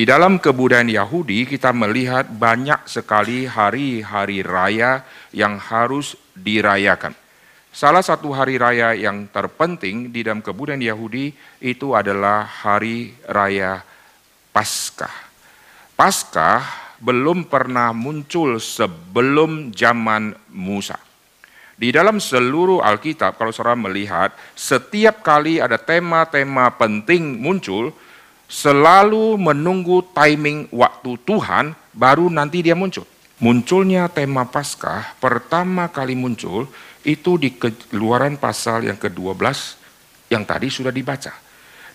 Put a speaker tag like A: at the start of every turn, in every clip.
A: Di dalam kebudayaan Yahudi kita melihat banyak sekali hari-hari raya yang harus dirayakan. Salah satu hari raya yang terpenting di dalam kebudayaan Yahudi itu adalah hari raya Paskah. Paskah belum pernah muncul sebelum zaman Musa. Di dalam seluruh Alkitab, kalau saudara melihat, setiap kali ada tema-tema penting muncul, selalu menunggu timing waktu Tuhan, baru nanti dia muncul. Munculnya tema Paskah pertama kali muncul itu di keluaran pasal yang ke-12 yang tadi sudah dibaca.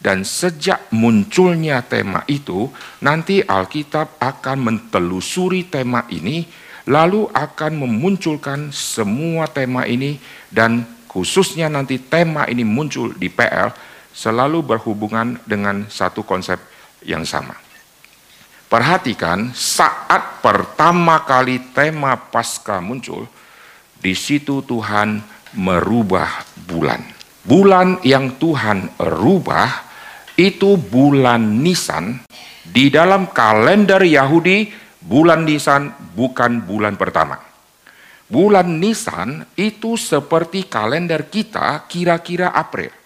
A: Dan sejak munculnya tema itu, nanti Alkitab akan mentelusuri tema ini lalu akan memunculkan semua tema ini dan khususnya nanti tema ini muncul di PL selalu berhubungan dengan satu konsep yang sama. Perhatikan saat pertama kali tema Paskah muncul, di situ Tuhan merubah bulan. Bulan yang Tuhan rubah itu bulan Nisan di dalam kalender Yahudi bulan Nisan bukan bulan pertama. Bulan Nisan itu seperti kalender kita kira-kira April.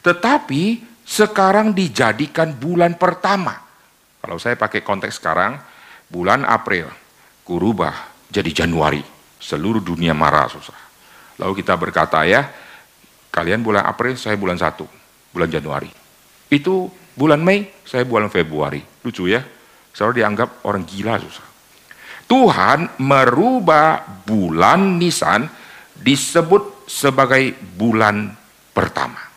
A: Tetapi sekarang dijadikan bulan pertama. Kalau saya pakai konteks sekarang, bulan April kurubah jadi Januari. Seluruh dunia marah susah. Lalu kita berkata ya, kalian bulan April, saya bulan 1, bulan Januari. Itu bulan Mei, saya bulan Februari. Lucu ya? Selalu dianggap orang gila susah. Tuhan merubah bulan Nisan disebut sebagai bulan pertama.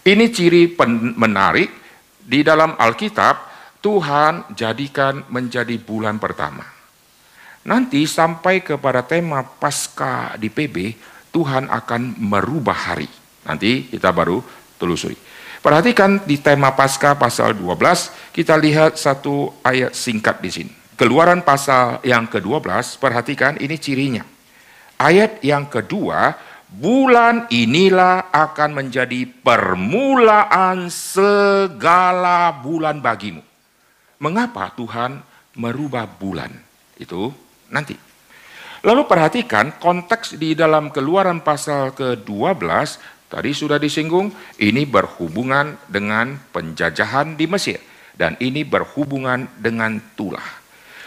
A: Ini ciri menarik di dalam Alkitab Tuhan jadikan menjadi bulan pertama. Nanti sampai kepada tema pasca di PB, Tuhan akan merubah hari. Nanti kita baru telusuri. Perhatikan di tema pasca pasal 12, kita lihat satu ayat singkat di sini. Keluaran pasal yang ke-12, perhatikan ini cirinya. Ayat yang kedua, bulan inilah akan menjadi permulaan segala bulan bagimu. Mengapa Tuhan merubah bulan? Itu nanti. Lalu perhatikan konteks di dalam keluaran pasal ke-12 Tadi sudah disinggung, ini berhubungan dengan penjajahan di Mesir. Dan ini berhubungan dengan tulah.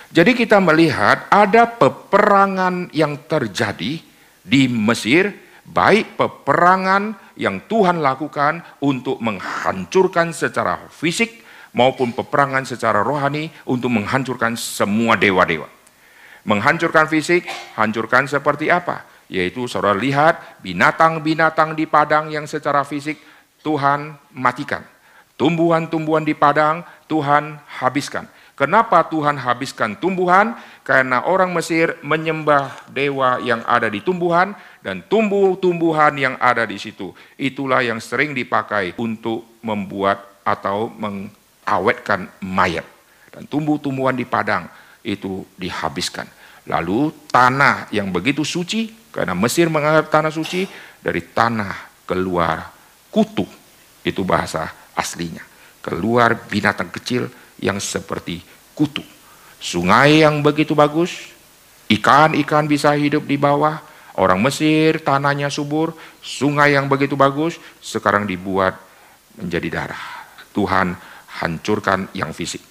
A: Jadi kita melihat ada peperangan yang terjadi di Mesir, baik peperangan yang Tuhan lakukan untuk menghancurkan secara fisik maupun peperangan secara rohani untuk menghancurkan semua dewa-dewa. Menghancurkan fisik, hancurkan seperti apa? Yaitu saudara lihat binatang-binatang di padang yang secara fisik Tuhan matikan. Tumbuhan-tumbuhan di padang Tuhan habiskan. Kenapa Tuhan habiskan tumbuhan? Karena orang Mesir menyembah dewa yang ada di tumbuhan dan tumbuh-tumbuhan yang ada di situ. Itulah yang sering dipakai untuk membuat atau mengawetkan mayat. Dan tumbuh-tumbuhan di padang itu dihabiskan. Lalu tanah yang begitu suci karena Mesir menganggap tanah suci, dari tanah keluar kutu. Itu bahasa aslinya. Keluar binatang kecil yang seperti kutu. Sungai yang begitu bagus, ikan-ikan bisa hidup di bawah, orang Mesir tanahnya subur, sungai yang begitu bagus, sekarang dibuat menjadi darah. Tuhan hancurkan yang fisik.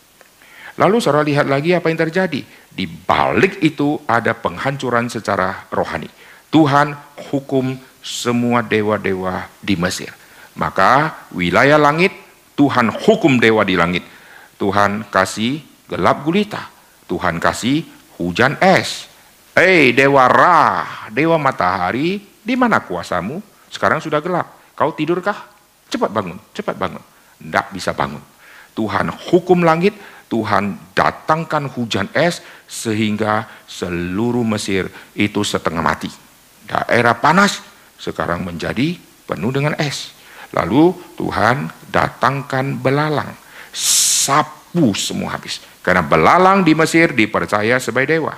A: Lalu saudara lihat lagi apa yang terjadi. Di balik itu ada penghancuran secara rohani. Tuhan hukum semua dewa-dewa di Mesir. Maka wilayah langit, Tuhan hukum dewa di langit. Tuhan kasih gelap gulita. Tuhan kasih hujan es. Hei dewa Ra, dewa matahari, di mana kuasamu? Sekarang sudah gelap. Kau tidurkah? Cepat bangun, cepat bangun. Tidak bisa bangun. Tuhan hukum langit, Tuhan datangkan hujan es sehingga seluruh Mesir itu setengah mati daerah panas sekarang menjadi penuh dengan es. Lalu Tuhan datangkan belalang, sapu semua habis. Karena belalang di Mesir dipercaya sebagai dewa.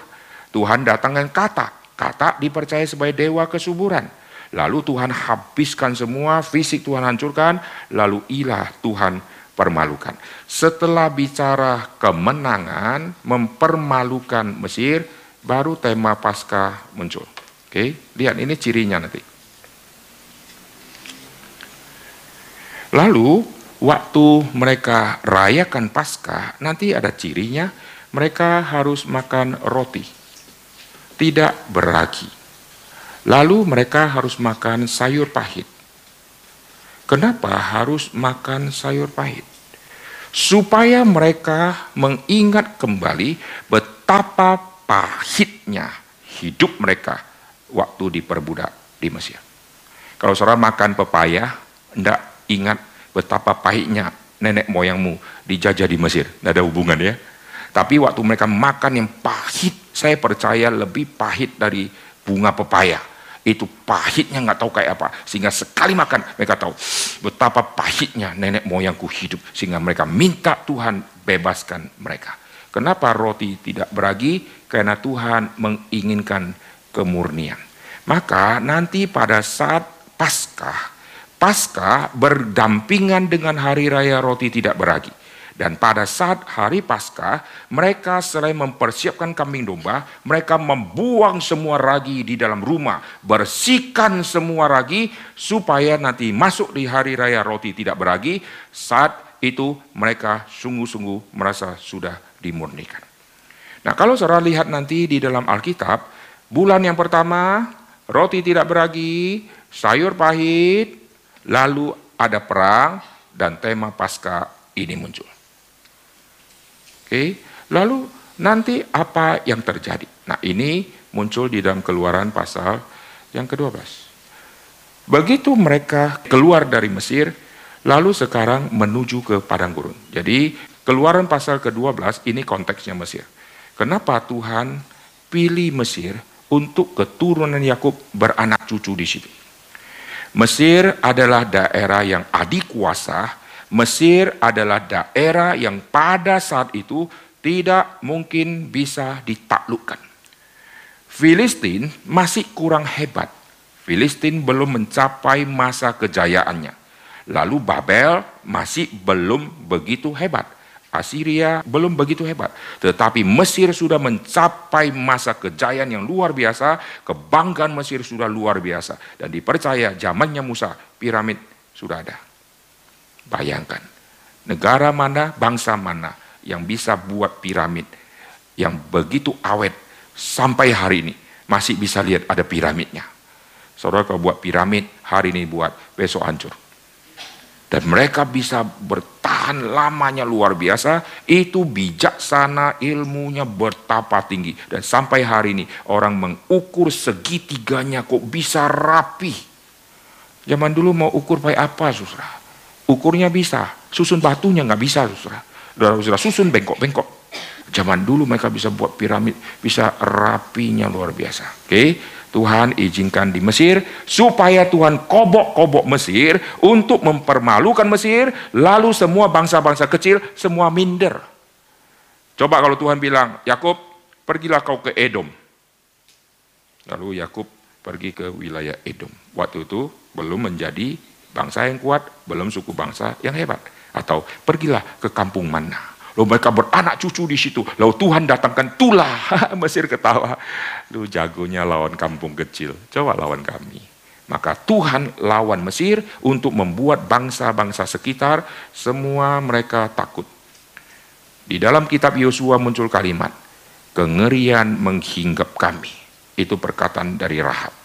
A: Tuhan datangkan kata, kata dipercaya sebagai dewa kesuburan. Lalu Tuhan habiskan semua, fisik Tuhan hancurkan, lalu ilah Tuhan mempermalukan. Setelah bicara kemenangan, mempermalukan Mesir, baru tema pasca muncul. Oke, lihat ini cirinya nanti. Lalu waktu mereka rayakan pasca, nanti ada cirinya, mereka harus makan roti, tidak beragi. Lalu mereka harus makan sayur pahit. Kenapa harus makan sayur pahit? Supaya mereka mengingat kembali betapa pahitnya hidup mereka waktu diperbudak di Mesir. Kalau saudara makan pepaya, tidak ingat betapa pahitnya nenek moyangmu dijajah di Mesir. Tidak ada hubungan ya. Tapi waktu mereka makan yang pahit, saya percaya lebih pahit dari bunga pepaya. Itu pahitnya nggak tahu kayak apa. Sehingga sekali makan mereka tahu betapa pahitnya nenek moyangku hidup. Sehingga mereka minta Tuhan bebaskan mereka. Kenapa roti tidak beragi? Karena Tuhan menginginkan kemurnian. Maka nanti pada saat Paskah, Paskah berdampingan dengan hari raya roti tidak beragi. Dan pada saat hari Paskah, mereka selain mempersiapkan kambing domba, mereka membuang semua ragi di dalam rumah, bersihkan semua ragi supaya nanti masuk di hari raya roti tidak beragi, saat itu mereka sungguh-sungguh merasa sudah dimurnikan. Nah, kalau saudara lihat nanti di dalam Alkitab, bulan yang pertama roti tidak beragi, sayur pahit, lalu ada perang dan tema Paskah ini muncul. Oke, lalu nanti apa yang terjadi? Nah, ini muncul di dalam Keluaran pasal yang ke-12. Begitu mereka keluar dari Mesir, lalu sekarang menuju ke padang gurun. Jadi, Keluaran pasal ke-12 ini konteksnya Mesir. Kenapa Tuhan pilih Mesir untuk keturunan Yakub beranak cucu di situ? Mesir adalah daerah yang adik kuasa Mesir adalah daerah yang pada saat itu tidak mungkin bisa ditaklukkan. Filistin masih kurang hebat. Filistin belum mencapai masa kejayaannya. Lalu Babel masih belum begitu hebat. Assyria belum begitu hebat. Tetapi Mesir sudah mencapai masa kejayaan yang luar biasa. Kebanggaan Mesir sudah luar biasa. Dan dipercaya zamannya Musa, piramid sudah ada. Bayangkan, negara mana, bangsa mana yang bisa buat piramid yang begitu awet sampai hari ini masih bisa lihat ada piramidnya. Saudara kalau buat piramid hari ini buat besok hancur. Dan mereka bisa bertahan lamanya luar biasa, itu bijaksana ilmunya bertapa tinggi. Dan sampai hari ini orang mengukur segitiganya kok bisa rapi. Zaman dulu mau ukur pakai apa susah? Ukurnya bisa, susun batunya nggak bisa, saudara. Saudara susun bengkok-bengkok. Zaman dulu mereka bisa buat piramid, bisa rapinya luar biasa. Oke, Tuhan izinkan di Mesir supaya Tuhan kobok-kobok Mesir untuk mempermalukan Mesir, lalu semua bangsa-bangsa kecil semua minder. Coba kalau Tuhan bilang, Yakub, pergilah kau ke Edom. Lalu Yakub pergi ke wilayah Edom. Waktu itu belum menjadi bangsa yang kuat, belum suku bangsa yang hebat. Atau pergilah ke kampung mana. Lalu mereka beranak cucu di situ. Lalu Tuhan datangkan tulah. Mesir ketawa. Lu jagonya lawan kampung kecil. Coba lawan kami. Maka Tuhan lawan Mesir untuk membuat bangsa-bangsa sekitar semua mereka takut. Di dalam kitab Yosua muncul kalimat, kengerian menghinggap kami. Itu perkataan dari Rahab.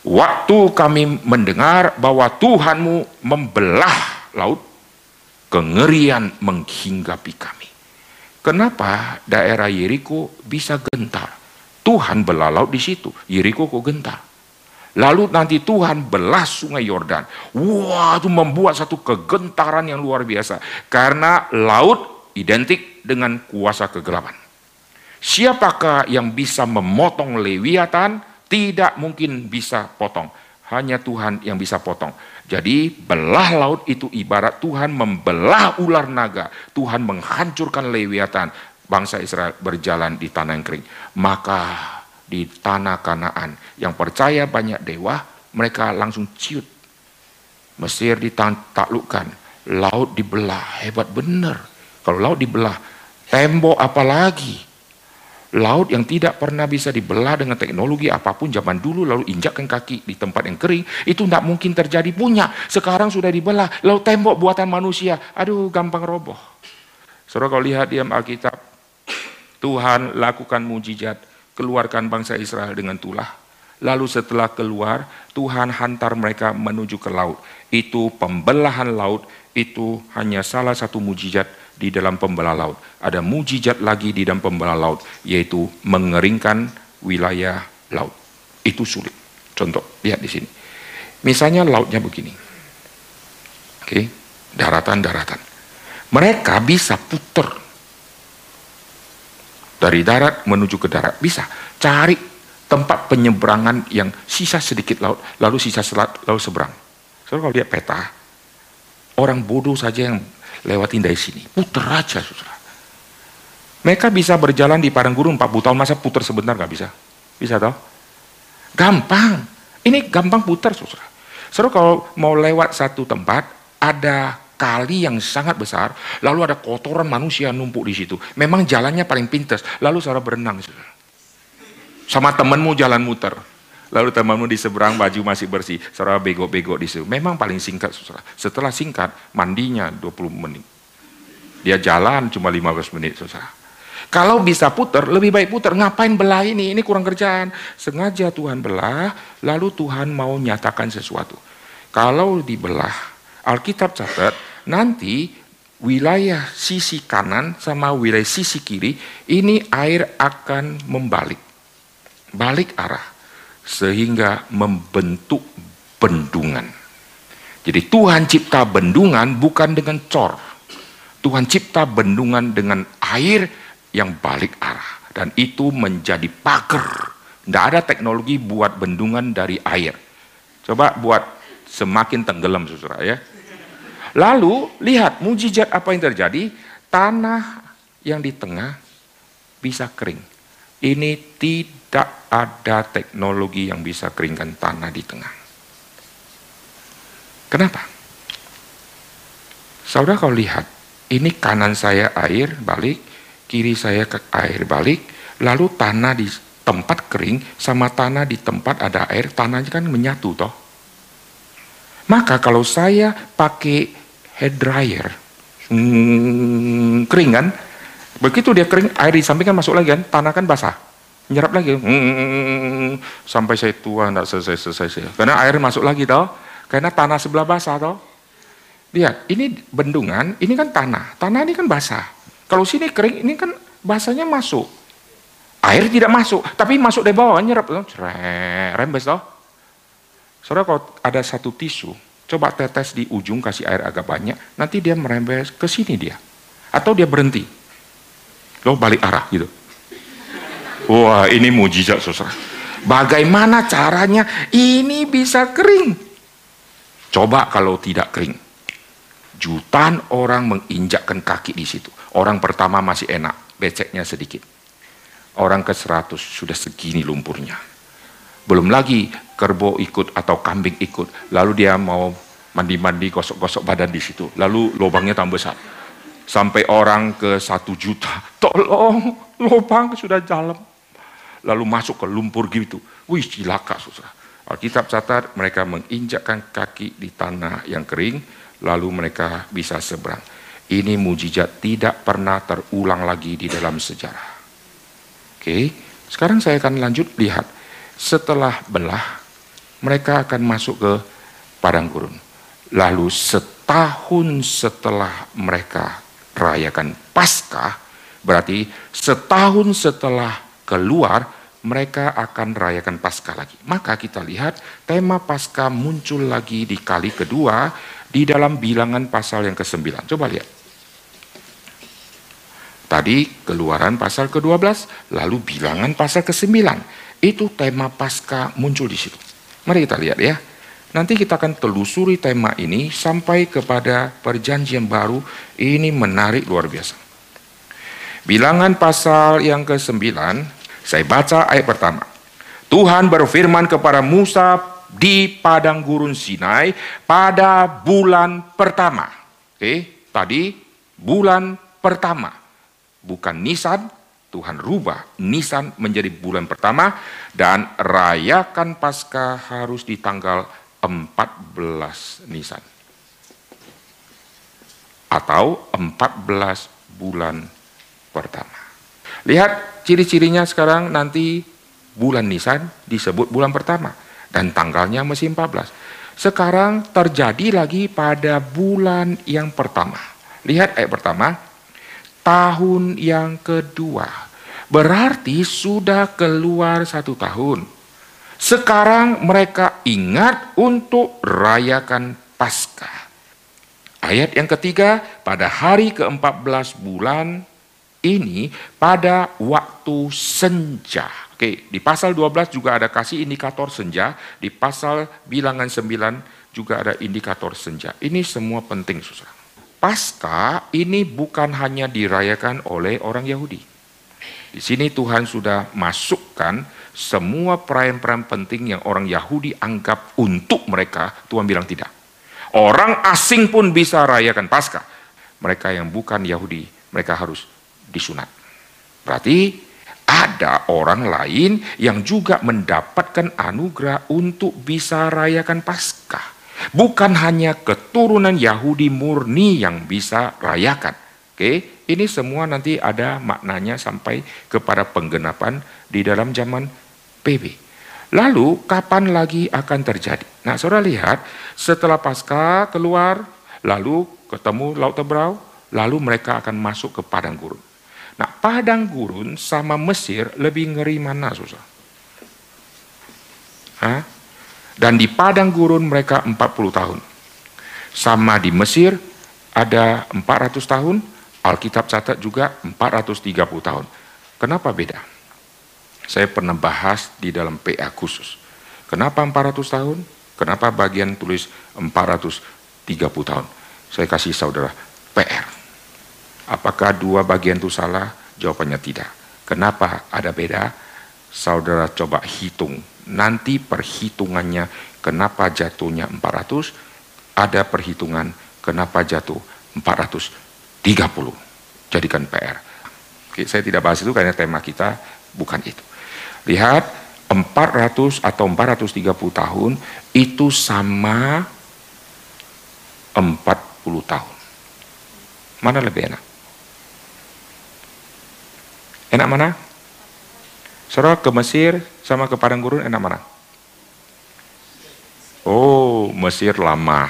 A: Waktu kami mendengar bahwa Tuhanmu membelah laut, kengerian menghinggapi kami. Kenapa daerah Yeriko bisa gentar? Tuhan belah laut di situ, Yeriko kok gentar. Lalu nanti Tuhan belah sungai Yordan. Wah, itu membuat satu kegentaran yang luar biasa. Karena laut identik dengan kuasa kegelapan. Siapakah yang bisa memotong Lewiatan? Tidak mungkin bisa potong. Hanya Tuhan yang bisa potong. Jadi belah laut itu ibarat Tuhan membelah ular naga. Tuhan menghancurkan lewiatan. Bangsa Israel berjalan di tanah yang kering. Maka di tanah kanaan yang percaya banyak dewa, mereka langsung ciut. Mesir ditaklukkan. laut dibelah, hebat benar. Kalau laut dibelah, tembok apalagi? Laut yang tidak pernah bisa dibelah dengan teknologi apa pun zaman dulu lalu injakkan kaki di tempat yang kering itu tidak mungkin terjadi. Punya sekarang sudah dibelah. Lalu tembok buatan manusia. Aduh gampang roboh. Saudara kalau lihat di Alkitab Tuhan lakukan mujizat keluarkan bangsa Israel dengan tulah. Lalu setelah keluar Tuhan hantar mereka menuju ke laut. Itu pembelahan laut itu hanya salah satu mujizat di dalam pembelah laut. Ada mujizat lagi di dalam pembelah laut, yaitu mengeringkan wilayah laut. Itu sulit. Contoh, lihat di sini. Misalnya lautnya begini. Oke, daratan-daratan. Mereka bisa putar dari darat menuju ke darat. Bisa cari tempat penyeberangan yang sisa sedikit laut, lalu sisa selat, lalu seberang. So, kalau lihat peta, orang bodoh saja yang lewatin dari sini. Puter aja, saudara. Mereka bisa berjalan di padang gurun 40 tahun, masa puter sebentar nggak bisa? Bisa tau? Gampang. Ini gampang putar, saudara. Saudara kalau mau lewat satu tempat, ada kali yang sangat besar, lalu ada kotoran manusia numpuk di situ. Memang jalannya paling pintas, lalu saudara berenang, saudara. Sama temenmu jalan muter. Lalu temanmu di seberang baju masih bersih, saudara bego-bego di situ. Memang paling singkat, saudara. Setelah singkat, mandinya 20 menit. Dia jalan cuma 15 menit, saudara. Kalau bisa putar, lebih baik putar. Ngapain belah ini? Ini kurang kerjaan. Sengaja Tuhan belah, lalu Tuhan mau nyatakan sesuatu. Kalau dibelah, Alkitab catat, nanti wilayah sisi kanan sama wilayah sisi kiri, ini air akan membalik. Balik arah sehingga membentuk bendungan. Jadi Tuhan cipta bendungan bukan dengan cor. Tuhan cipta bendungan dengan air yang balik arah. Dan itu menjadi pagar. Tidak ada teknologi buat bendungan dari air. Coba buat semakin tenggelam saudara ya. Lalu lihat mujizat apa yang terjadi. Tanah yang di tengah bisa kering. Ini tidak tidak ada teknologi yang bisa keringkan tanah di tengah. Kenapa? Saudara kalau lihat, ini kanan saya air balik, kiri saya ke air balik, lalu tanah di tempat kering sama tanah di tempat ada air, tanahnya kan menyatu toh. Maka kalau saya pakai head dryer, hmm, kering begitu dia kering, air di samping kan masuk lagi kan, tanah kan basah nyerap lagi. Hmm, sampai saya tua tidak selesai selesai karena air masuk lagi tau karena tanah sebelah basah tau lihat ini bendungan ini kan tanah. Tanah ini kan basah. Kalau sini kering ini kan basahnya masuk. Air tidak masuk tapi masuk dari bawah nyerap tuh rembes tau saudara kalau ada satu tisu coba tetes di ujung kasih air agak banyak nanti dia merembes ke sini dia. Atau dia berhenti. Lo balik arah gitu Wah ini mujizat saudara. Bagaimana caranya ini bisa kering? Coba kalau tidak kering. Jutaan orang menginjakkan kaki di situ. Orang pertama masih enak, beceknya sedikit. Orang ke seratus sudah segini lumpurnya. Belum lagi kerbau ikut atau kambing ikut. Lalu dia mau mandi-mandi, gosok-gosok badan di situ. Lalu lubangnya tambah besar. Sampai orang ke satu juta. Tolong, lubang sudah dalam lalu masuk ke lumpur gitu. Wih, cilaka susah. Alkitab catat mereka menginjakkan kaki di tanah yang kering, lalu mereka bisa seberang. Ini mujizat tidak pernah terulang lagi di dalam sejarah. Oke, sekarang saya akan lanjut lihat. Setelah belah, mereka akan masuk ke padang gurun. Lalu setahun setelah mereka rayakan Paskah, berarti setahun setelah keluar, mereka akan rayakan Paskah lagi. Maka kita lihat tema Paskah muncul lagi di kali kedua di dalam bilangan pasal yang ke-9. Coba lihat. Tadi keluaran pasal ke-12, lalu bilangan pasal ke-9. Itu tema Paskah muncul di situ. Mari kita lihat ya. Nanti kita akan telusuri tema ini sampai kepada perjanjian baru. Ini menarik luar biasa. Bilangan pasal yang ke-9 saya baca ayat pertama. Tuhan berfirman kepada Musa di padang gurun Sinai pada bulan pertama. Oke, tadi bulan pertama. Bukan Nisan, Tuhan rubah Nisan menjadi bulan pertama dan rayakan Paskah harus di tanggal 14 Nisan. Atau 14 bulan pertama. Lihat ciri-cirinya sekarang nanti bulan Nisan disebut bulan pertama dan tanggalnya masih 14. Sekarang terjadi lagi pada bulan yang pertama. Lihat ayat pertama, tahun yang kedua. Berarti sudah keluar satu tahun. Sekarang mereka ingat untuk rayakan Paskah. Ayat yang ketiga, pada hari ke-14 bulan ini pada waktu senja. Oke, di pasal 12 juga ada kasih indikator senja, di pasal bilangan 9 juga ada indikator senja. Ini semua penting, Saudara. Pasca ini bukan hanya dirayakan oleh orang Yahudi. Di sini Tuhan sudah masukkan semua perayaan-perayaan penting yang orang Yahudi anggap untuk mereka, Tuhan bilang tidak. Orang asing pun bisa rayakan Paskah. Mereka yang bukan Yahudi, mereka harus disunat. Berarti ada orang lain yang juga mendapatkan anugerah untuk bisa rayakan Paskah. Bukan hanya keturunan Yahudi murni yang bisa rayakan. Oke, ini semua nanti ada maknanya sampai kepada penggenapan di dalam zaman PB. Lalu kapan lagi akan terjadi? Nah, saudara lihat setelah pasca keluar, lalu ketemu Laut Tebrau, lalu mereka akan masuk ke padang gurun. Nah, padang gurun sama Mesir lebih ngeri mana, susah? Hah? Dan di padang gurun mereka 40 tahun. Sama di Mesir ada 400 tahun, Alkitab catat juga 430 tahun. Kenapa beda? Saya pernah bahas di dalam PA khusus. Kenapa 400 tahun? Kenapa bagian tulis 430 tahun? Saya kasih saudara PR. Apakah dua bagian itu salah? Jawabannya tidak. Kenapa ada beda? Saudara coba hitung nanti perhitungannya kenapa jatuhnya 400, ada perhitungan kenapa jatuh 430. Jadikan PR. Oke, saya tidak bahas itu karena tema kita bukan itu. Lihat 400 atau 430 tahun itu sama 40 tahun. Mana lebih enak? Enak mana? Saudara ke Mesir sama ke Padang Gurun enak mana? Oh, Mesir lama,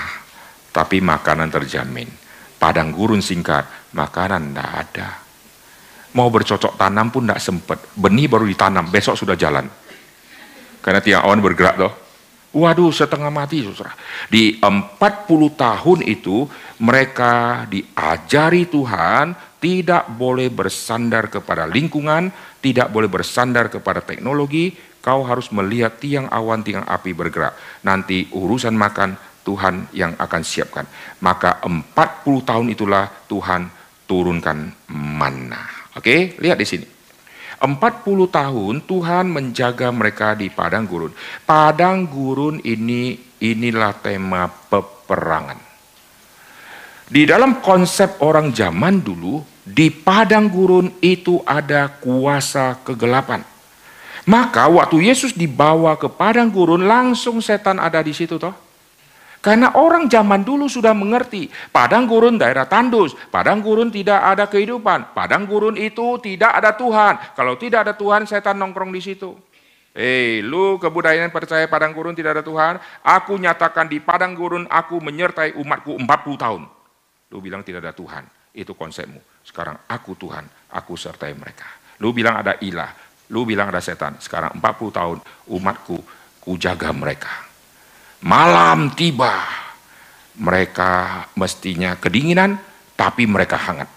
A: tapi makanan terjamin. Padang gurun singkat, makanan tidak ada. Mau bercocok tanam pun tidak sempat. Benih baru ditanam, besok sudah jalan. Karena tiang awan bergerak toh. Waduh, setengah mati, saudara. Di 40 tahun itu, mereka diajari Tuhan tidak boleh bersandar kepada lingkungan, tidak boleh bersandar kepada teknologi, kau harus melihat tiang awan, tiang api bergerak. Nanti urusan makan Tuhan yang akan siapkan. Maka 40 tahun itulah Tuhan turunkan mana. Oke, lihat di sini. 40 tahun Tuhan menjaga mereka di padang gurun. Padang gurun ini inilah tema peperangan. Di dalam konsep orang zaman dulu, di padang gurun itu ada kuasa kegelapan. Maka waktu Yesus dibawa ke padang gurun, langsung setan ada di situ toh. Karena orang zaman dulu sudah mengerti, padang gurun daerah tandus, padang gurun tidak ada kehidupan, padang gurun itu tidak ada Tuhan. Kalau tidak ada Tuhan, setan nongkrong di situ. Eh, lu kebudayaan percaya padang gurun tidak ada Tuhan, aku nyatakan di padang gurun aku menyertai umatku 40 tahun. Lu bilang tidak ada Tuhan, itu konsepmu. Sekarang aku Tuhan, aku sertai mereka. Lu bilang ada ilah, lu bilang ada setan. Sekarang 40 tahun umatku, ku jaga mereka. Malam tiba, mereka mestinya kedinginan, tapi mereka hangat.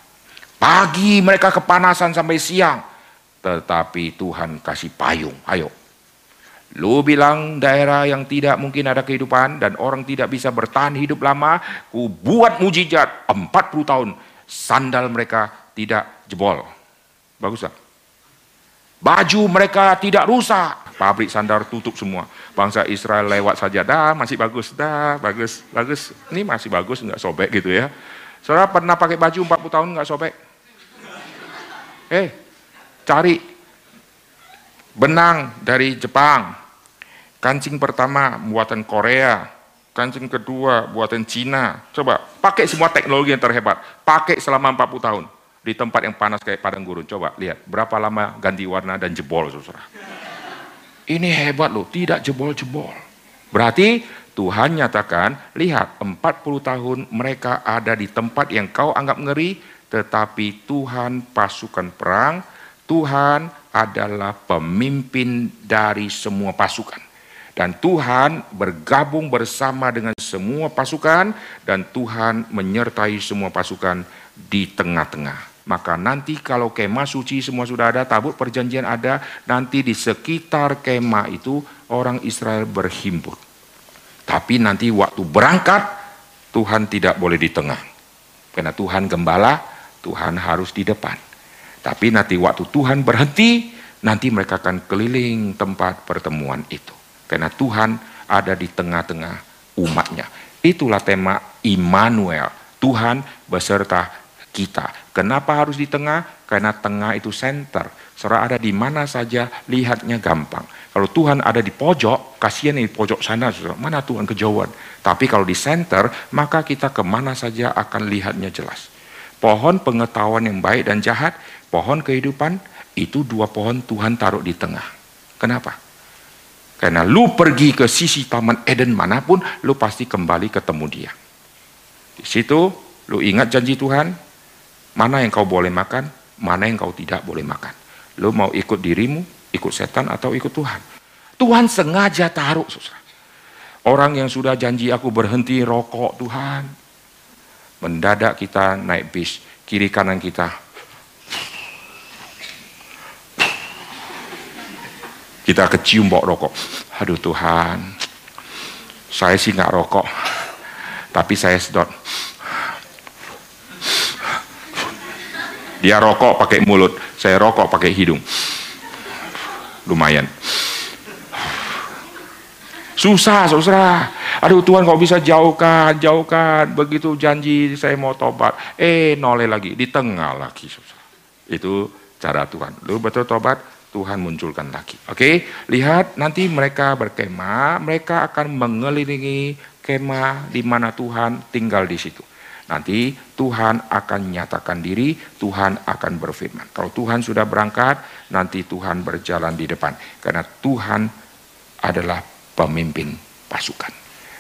A: Pagi mereka kepanasan sampai siang, tetapi Tuhan kasih payung. Ayo, Lu bilang daerah yang tidak mungkin ada kehidupan dan orang tidak bisa bertahan hidup lama, ku buat mujizat 40 tahun. Sandal mereka tidak jebol. Bagus tak? Baju mereka tidak rusak. Pabrik sandal tutup semua. Bangsa Israel lewat saja, dah masih bagus, dah bagus, bagus. Ini masih bagus, nggak sobek gitu ya. Saudara pernah pakai baju 40 tahun nggak sobek? Eh, cari benang dari Jepang. Kancing pertama buatan Korea, kancing kedua buatan Cina. Coba pakai semua teknologi yang terhebat. Pakai selama 40 tahun di tempat yang panas kayak padang gurun. Coba lihat berapa lama ganti warna dan jebol, saudara. Ini hebat loh, tidak jebol-jebol. Berarti Tuhan nyatakan, lihat 40 tahun mereka ada di tempat yang kau anggap ngeri, tetapi Tuhan pasukan perang, Tuhan adalah pemimpin dari semua pasukan. Dan Tuhan bergabung bersama dengan semua pasukan dan Tuhan menyertai semua pasukan di tengah-tengah. Maka nanti kalau kemah suci semua sudah ada, tabut perjanjian ada, nanti di sekitar kemah itu orang Israel berhimpun. Tapi nanti waktu berangkat, Tuhan tidak boleh di tengah. Karena Tuhan gembala, Tuhan harus di depan. Tapi nanti waktu Tuhan berhenti, nanti mereka akan keliling tempat pertemuan itu. Karena Tuhan ada di tengah-tengah umatnya. Itulah tema Immanuel. Tuhan beserta kita. Kenapa harus di tengah? Karena tengah itu center. Saudara ada di mana saja, lihatnya gampang. Kalau Tuhan ada di pojok, kasihan di pojok sana, mana Tuhan kejauhan. Tapi kalau di center, maka kita ke mana saja akan lihatnya jelas. Pohon pengetahuan yang baik dan jahat, pohon kehidupan, itu dua pohon Tuhan taruh di tengah. Kenapa? Karena lu pergi ke sisi taman Eden mana pun, lu pasti kembali ketemu dia. Di situ, lu ingat janji Tuhan, mana yang kau boleh makan, mana yang kau tidak boleh makan. Lu mau ikut dirimu, ikut setan atau ikut Tuhan. Tuhan sengaja taruh, susah. Orang yang sudah janji aku berhenti rokok Tuhan. Mendadak kita naik bis, kiri kanan kita. Kita kecium bau rokok. Aduh Tuhan, saya sih nggak rokok, tapi saya sedot. Dia rokok pakai mulut, saya rokok pakai hidung lumayan. Susah, saudara. Aduh Tuhan kok bisa jauhkan, jauhkan. Begitu janji saya mau tobat. Eh noleh lagi, di tengah lagi. Saudara. Itu cara Tuhan. Lu betul tobat, Tuhan munculkan lagi. Oke, lihat nanti mereka berkemah, mereka akan mengelilingi kemah di mana Tuhan tinggal di situ. Nanti Tuhan akan nyatakan diri, Tuhan akan berfirman. Kalau Tuhan sudah berangkat, nanti Tuhan berjalan di depan. Karena Tuhan adalah pemimpin pasukan.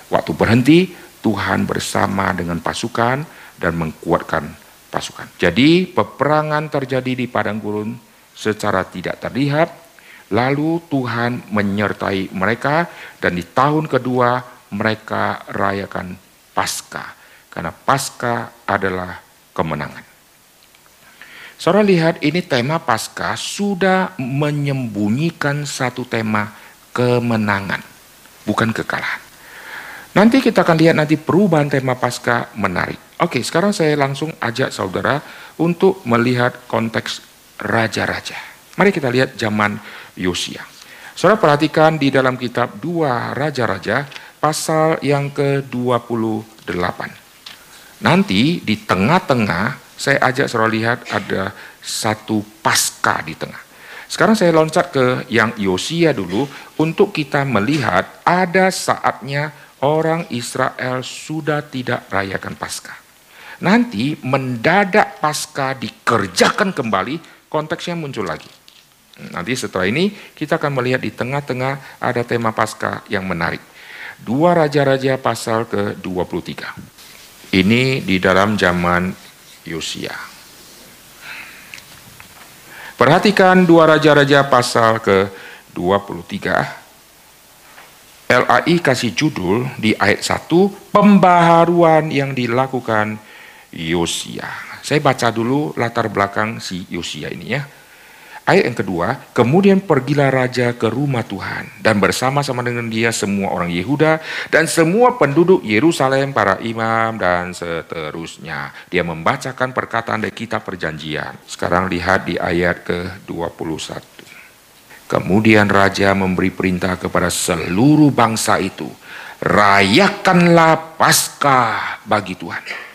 A: Waktu berhenti, Tuhan bersama dengan pasukan dan mengkuatkan pasukan. Jadi peperangan terjadi di padang gurun secara tidak terlihat, lalu Tuhan menyertai mereka dan di tahun kedua mereka rayakan Paskah karena pasca adalah kemenangan. Saudara lihat ini tema pasca sudah menyembunyikan satu tema kemenangan, bukan kekalahan. Nanti kita akan lihat nanti perubahan tema pasca menarik. Oke, sekarang saya langsung ajak saudara untuk melihat konteks raja-raja. Mari kita lihat zaman Yosia. Saudara perhatikan di dalam kitab dua raja-raja pasal yang ke-28. Nanti di tengah-tengah saya ajak saudara lihat ada satu pasca di tengah. Sekarang saya loncat ke yang Yosia dulu untuk kita melihat ada saatnya orang Israel sudah tidak rayakan pasca. Nanti mendadak pasca dikerjakan kembali, konteksnya muncul lagi. Nanti setelah ini kita akan melihat di tengah-tengah ada tema pasca yang menarik. Dua Raja-Raja pasal ke-23. Ini di dalam zaman Yosia. Perhatikan dua raja-raja pasal ke-23. LAI kasih judul di ayat 1, pembaharuan yang dilakukan Yosia. Saya baca dulu latar belakang si Yosia ini ya. Ayat yang kedua, kemudian pergilah raja ke rumah Tuhan dan bersama-sama dengan dia semua orang Yehuda dan semua penduduk Yerusalem, para imam dan seterusnya. Dia membacakan perkataan dari kitab perjanjian. Sekarang lihat di ayat ke-21. Kemudian raja memberi perintah kepada seluruh bangsa itu, rayakanlah Paskah bagi Tuhan.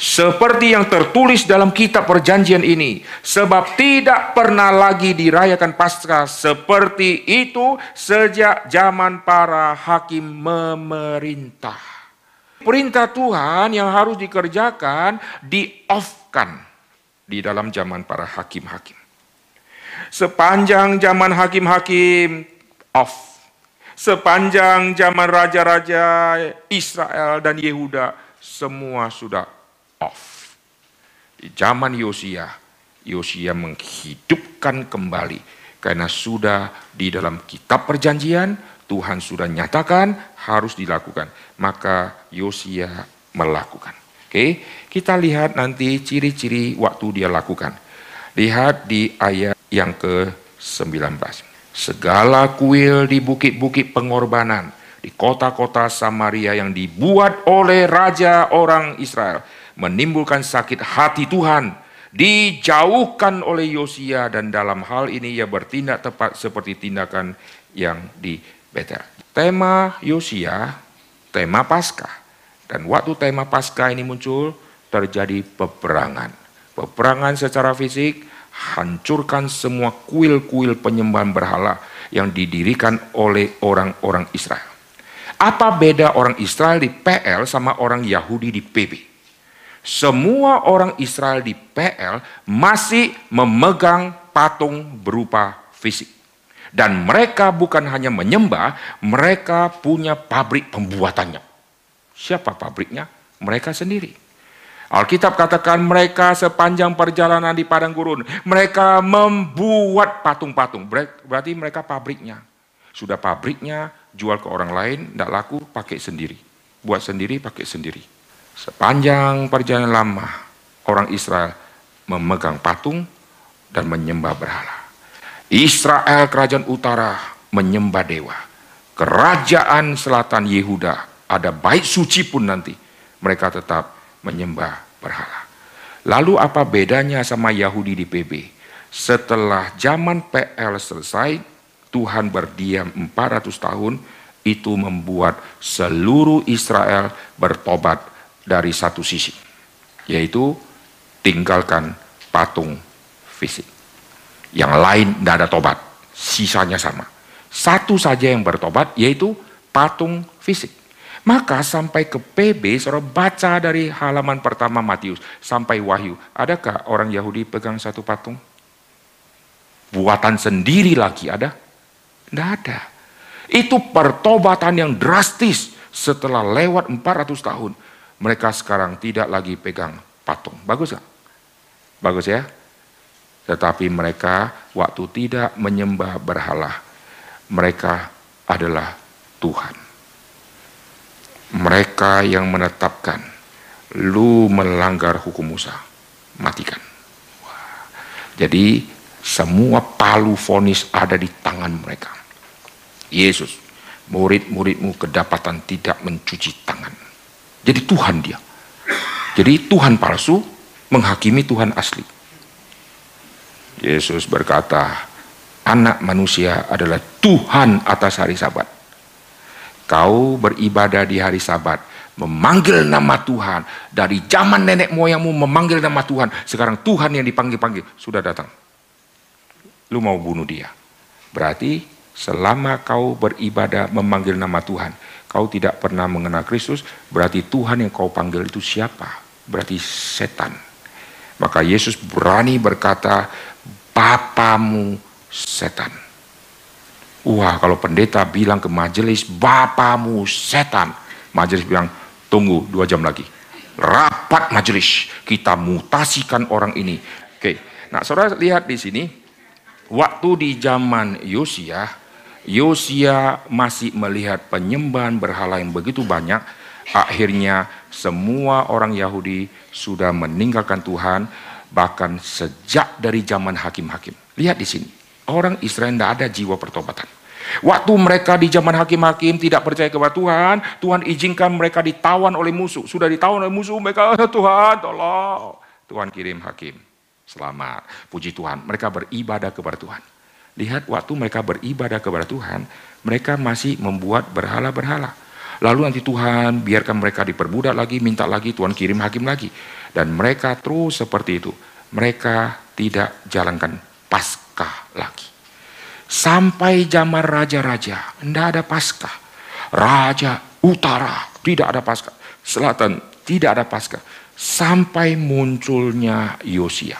A: Seperti yang tertulis dalam kitab perjanjian ini, sebab tidak pernah lagi dirayakan Paskah seperti itu sejak zaman para hakim memerintah. Perintah Tuhan yang harus dikerjakan di-off-kan di dalam zaman para hakim-hakim. Sepanjang zaman hakim-hakim off. Sepanjang zaman raja-raja Israel dan Yehuda semua sudah off. Di zaman Yosia, Yosia menghidupkan kembali karena sudah di dalam kitab perjanjian Tuhan sudah nyatakan harus dilakukan. Maka Yosia melakukan. Oke, kita lihat nanti ciri-ciri waktu dia lakukan. Lihat di ayat yang ke-19. Segala kuil di bukit-bukit pengorbanan, di kota-kota Samaria yang dibuat oleh raja orang Israel menimbulkan sakit hati Tuhan, dijauhkan oleh Yosia dan dalam hal ini ia bertindak tepat seperti tindakan yang di Betel. Tema Yosia, tema Paskah. Dan waktu tema Paskah ini muncul, terjadi peperangan. Peperangan secara fisik, hancurkan semua kuil-kuil penyembahan berhala yang didirikan oleh orang-orang Israel. Apa beda orang Israel di PL sama orang Yahudi di PB? Semua orang Israel di PL masih memegang patung berupa fisik. Dan mereka bukan hanya menyembah, mereka punya pabrik pembuatannya. Siapa pabriknya? Mereka sendiri. Alkitab katakan mereka sepanjang perjalanan di padang gurun, mereka membuat patung-patung. Berarti mereka pabriknya. Sudah pabriknya, jual ke orang lain, tidak laku, pakai sendiri. Buat sendiri, pakai sendiri. Sepanjang perjalanan lama, orang Israel memegang patung dan menyembah berhala. Israel kerajaan utara menyembah dewa. Kerajaan selatan Yehuda ada baik suci pun nanti mereka tetap menyembah berhala. Lalu apa bedanya sama Yahudi di PB? Setelah zaman PL selesai, Tuhan berdiam 400 tahun, itu membuat seluruh Israel bertobat dari satu sisi, yaitu tinggalkan patung fisik. Yang lain tidak ada tobat, sisanya sama. Satu saja yang bertobat, yaitu patung fisik. Maka sampai ke PB, saudara baca dari halaman pertama Matius sampai Wahyu. Adakah orang Yahudi pegang satu patung? Buatan sendiri lagi ada? Tidak ada. Itu pertobatan yang drastis setelah lewat 400 tahun mereka sekarang tidak lagi pegang patung. Bagus gak? Bagus ya? Tetapi mereka waktu tidak menyembah berhala, mereka adalah Tuhan. Mereka yang menetapkan, lu melanggar hukum Musa, matikan. Jadi semua palu fonis ada di tangan mereka. Yesus, murid-muridmu kedapatan tidak mencuci tangan jadi Tuhan dia. Jadi Tuhan palsu menghakimi Tuhan asli. Yesus berkata, anak manusia adalah Tuhan atas hari sabat. Kau beribadah di hari sabat, memanggil nama Tuhan. Dari zaman nenek moyangmu memanggil nama Tuhan. Sekarang Tuhan yang dipanggil-panggil, sudah datang. Lu mau bunuh dia. Berarti selama kau beribadah memanggil nama Tuhan, kau tidak pernah mengenal Kristus, berarti Tuhan yang kau panggil itu siapa? Berarti setan. Maka Yesus berani berkata, Bapamu setan. Wah, kalau pendeta bilang ke majelis, Bapamu setan. Majelis bilang, tunggu dua jam lagi. Rapat majelis, kita mutasikan orang ini. Oke, nah saudara lihat di sini, waktu di zaman Yosia, Yosia masih melihat penyembahan berhala yang begitu banyak, akhirnya semua orang Yahudi sudah meninggalkan Tuhan, bahkan sejak dari zaman hakim-hakim. Lihat di sini, orang Israel tidak ada jiwa pertobatan. Waktu mereka di zaman hakim-hakim tidak percaya kepada Tuhan, Tuhan izinkan mereka ditawan oleh musuh. Sudah ditawan oleh musuh, mereka, Tuhan tolong. Tuhan kirim hakim. Selamat, puji Tuhan. Mereka beribadah kepada Tuhan. Lihat waktu mereka beribadah kepada Tuhan, mereka masih membuat berhala-berhala. Lalu nanti Tuhan biarkan mereka diperbudak lagi, minta lagi, Tuhan kirim hakim lagi. Dan mereka terus seperti itu. Mereka tidak jalankan paskah lagi. Sampai zaman raja-raja, tidak ada paskah. Raja utara, tidak ada paskah. Selatan, tidak ada paskah. Sampai munculnya Yosia.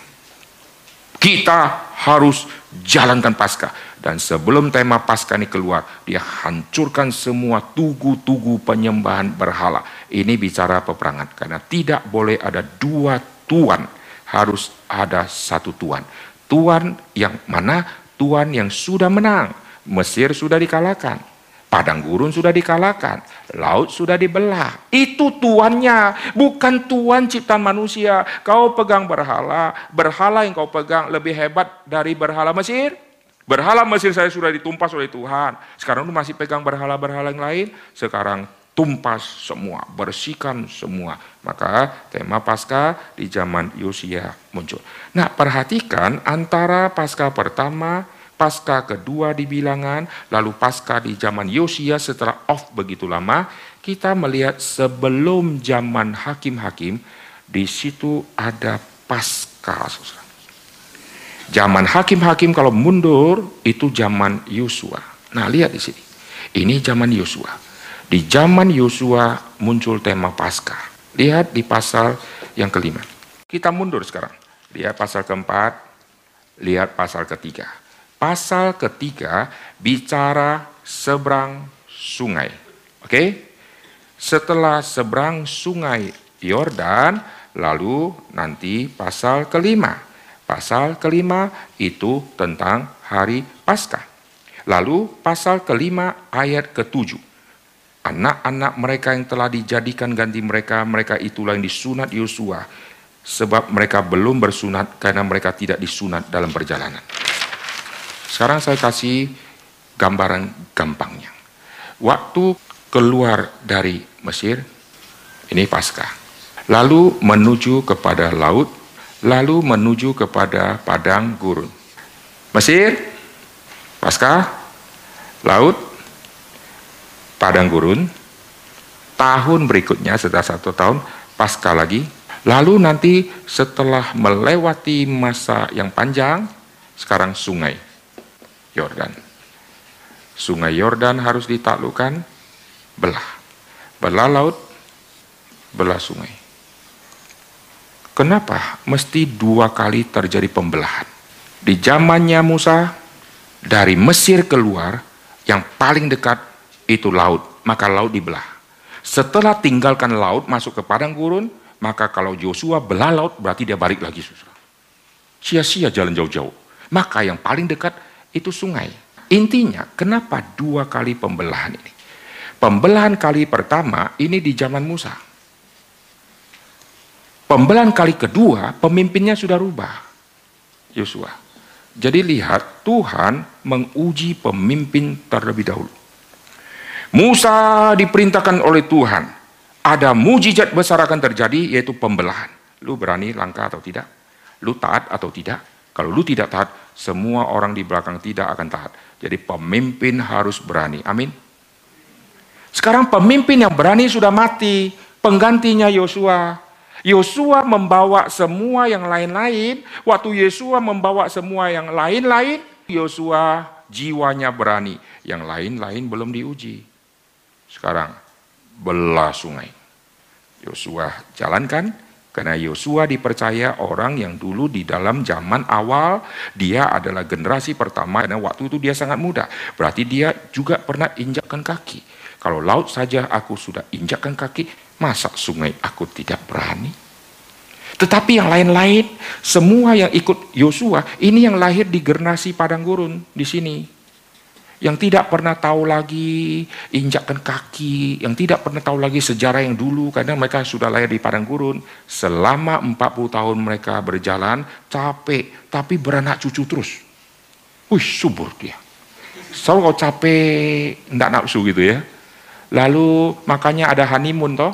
A: Kita harus jalankan paskah. Dan sebelum tema Paskah ini keluar, dia hancurkan semua tugu-tugu penyembahan berhala. Ini bicara peperangan, karena tidak boleh ada dua tuan, harus ada satu tuan. Tuan yang mana? Tuan yang sudah menang. Mesir sudah dikalahkan. Padang gurun sudah dikalahkan, laut sudah dibelah. Itu tuannya, bukan tuan ciptaan manusia. Kau pegang berhala, berhala yang kau pegang lebih hebat dari berhala Mesir. Berhala Mesir saya sudah ditumpas oleh Tuhan. Sekarang lu masih pegang berhala-berhala yang lain. Sekarang tumpas semua, bersihkan semua. Maka tema pasca di zaman Yosia muncul. Nah perhatikan antara pasca pertama, pasca kedua di bilangan, lalu pasca di zaman Yosia setelah off begitu lama, kita melihat sebelum zaman hakim-hakim, di situ ada pasca. Zaman hakim-hakim kalau mundur itu zaman Yosua. Nah, lihat di sini. Ini zaman Yosua. Di zaman Yosua muncul tema Paskah. Lihat di pasal yang kelima. Kita mundur sekarang. Lihat pasal keempat, lihat pasal ketiga. Pasal ketiga bicara seberang sungai. Oke? Setelah seberang sungai Yordan, lalu nanti pasal kelima Pasal kelima itu tentang hari Paskah. Lalu pasal kelima ayat ketujuh. Anak-anak mereka yang telah dijadikan ganti mereka, mereka itulah yang disunat Yosua. Sebab mereka belum bersunat karena mereka tidak disunat dalam perjalanan. Sekarang saya kasih gambaran gampangnya. Waktu keluar dari Mesir, ini Paskah. Lalu menuju kepada laut, lalu menuju kepada padang gurun. Mesir, Paskah, laut, padang gurun, tahun berikutnya setelah satu tahun, Paskah lagi, lalu nanti setelah melewati masa yang panjang, sekarang sungai Yordan. Sungai Yordan harus ditaklukkan, belah. Belah laut, belah sungai. Kenapa mesti dua kali terjadi pembelahan? Di zamannya Musa, dari Mesir keluar, yang paling dekat itu laut, maka laut dibelah. Setelah tinggalkan laut, masuk ke padang gurun, maka kalau Joshua belah laut, berarti dia balik lagi. Sia-sia jalan jauh-jauh. Maka yang paling dekat itu sungai. Intinya, kenapa dua kali pembelahan ini? Pembelahan kali pertama ini di zaman Musa. Pembelahan kali kedua, pemimpinnya sudah rubah. Yosua. Jadi lihat, Tuhan menguji pemimpin terlebih dahulu. Musa diperintahkan oleh Tuhan. Ada mujizat besar akan terjadi, yaitu pembelahan. Lu berani langkah atau tidak? Lu taat atau tidak? Kalau lu tidak taat, semua orang di belakang tidak akan taat. Jadi pemimpin harus berani. Amin. Sekarang pemimpin yang berani sudah mati. Penggantinya Yosua Yosua membawa semua yang lain-lain, waktu Yosua membawa semua yang lain-lain, Yosua jiwanya berani, yang lain-lain belum diuji. Sekarang belah sungai. Yosua jalankan karena Yosua dipercaya orang yang dulu di dalam zaman awal dia adalah generasi pertama karena waktu itu dia sangat muda. Berarti dia juga pernah injakkan kaki. Kalau laut saja aku sudah injakkan kaki, Masa sungai aku tidak berani? Tetapi yang lain-lain, semua yang ikut Yosua, ini yang lahir di generasi padang gurun di sini. Yang tidak pernah tahu lagi injakkan kaki, yang tidak pernah tahu lagi sejarah yang dulu karena mereka sudah lahir di padang gurun. Selama 40 tahun mereka berjalan, capek, tapi beranak cucu terus. Wih, subur dia. Selalu kalau capek, enggak nafsu gitu ya. Lalu makanya ada honeymoon toh,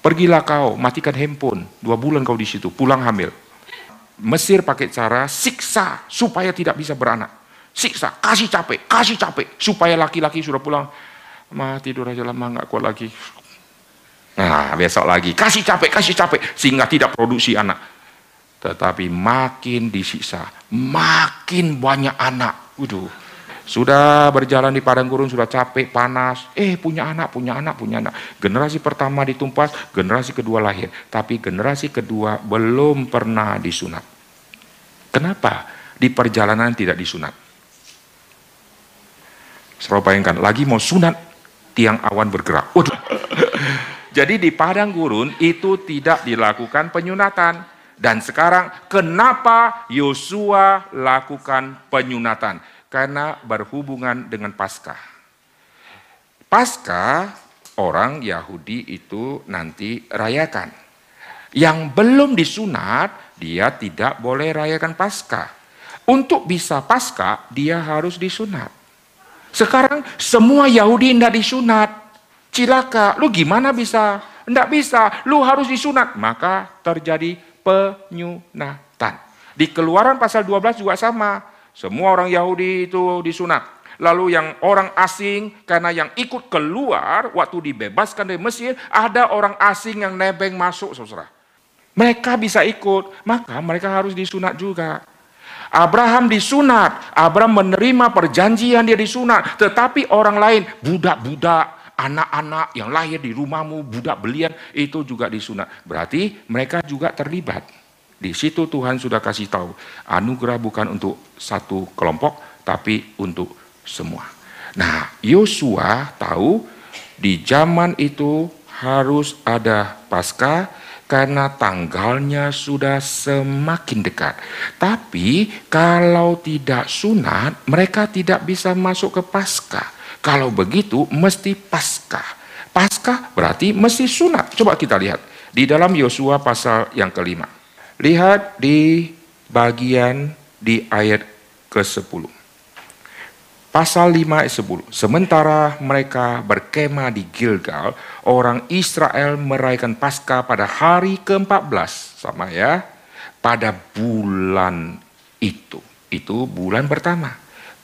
A: Pergilah kau, matikan handphone. Dua bulan kau di situ, pulang hamil. Mesir pakai cara siksa supaya tidak bisa beranak. Siksa, kasih capek, kasih capek. Supaya laki-laki sudah pulang. mah tidur aja lama nggak kuat lagi. Nah, besok lagi kasih capek, kasih capek sehingga tidak produksi anak. Tetapi makin disiksa, makin banyak anak. Waduh, sudah berjalan di padang gurun, sudah capek, panas. Eh, punya anak, punya anak, punya anak. Generasi pertama ditumpas, generasi kedua lahir. Tapi generasi kedua belum pernah disunat. Kenapa? Di perjalanan tidak disunat. Selalu bayangkan, lagi mau sunat, tiang awan bergerak. Waduh. Jadi di padang gurun itu tidak dilakukan penyunatan. Dan sekarang kenapa Yosua lakukan penyunatan? Karena berhubungan dengan Paskah. Paskah orang Yahudi itu nanti rayakan. Yang belum disunat, dia tidak boleh rayakan Paskah. Untuk bisa Paskah, dia harus disunat. Sekarang semua Yahudi tidak disunat. Cilaka, lu gimana bisa? Tidak bisa, lu harus disunat. Maka terjadi penyunatan. Di keluaran pasal 12 juga sama. Semua orang Yahudi itu disunat. Lalu yang orang asing, karena yang ikut keluar, waktu dibebaskan dari Mesir, ada orang asing yang nebeng masuk, saudara. Mereka bisa ikut, maka mereka harus disunat juga. Abraham disunat, Abraham menerima perjanjian dia disunat, tetapi orang lain, budak-budak, anak-anak yang lahir di rumahmu, budak belian, itu juga disunat. Berarti mereka juga terlibat. Di situ Tuhan sudah kasih tahu, anugerah bukan untuk satu kelompok, tapi untuk semua. Nah, Yosua tahu di zaman itu harus ada Paskah, karena tanggalnya sudah semakin dekat. Tapi kalau tidak sunat, mereka tidak bisa masuk ke Paskah. Kalau begitu mesti Paskah. Paskah berarti mesti sunat. Coba kita lihat di dalam Yosua pasal yang kelima. Lihat di bagian di ayat ke-10. Pasal 5 ayat 10. Sementara mereka berkemah di Gilgal, orang Israel merayakan Paskah pada hari ke-14. Sama ya. Pada bulan itu. Itu bulan pertama.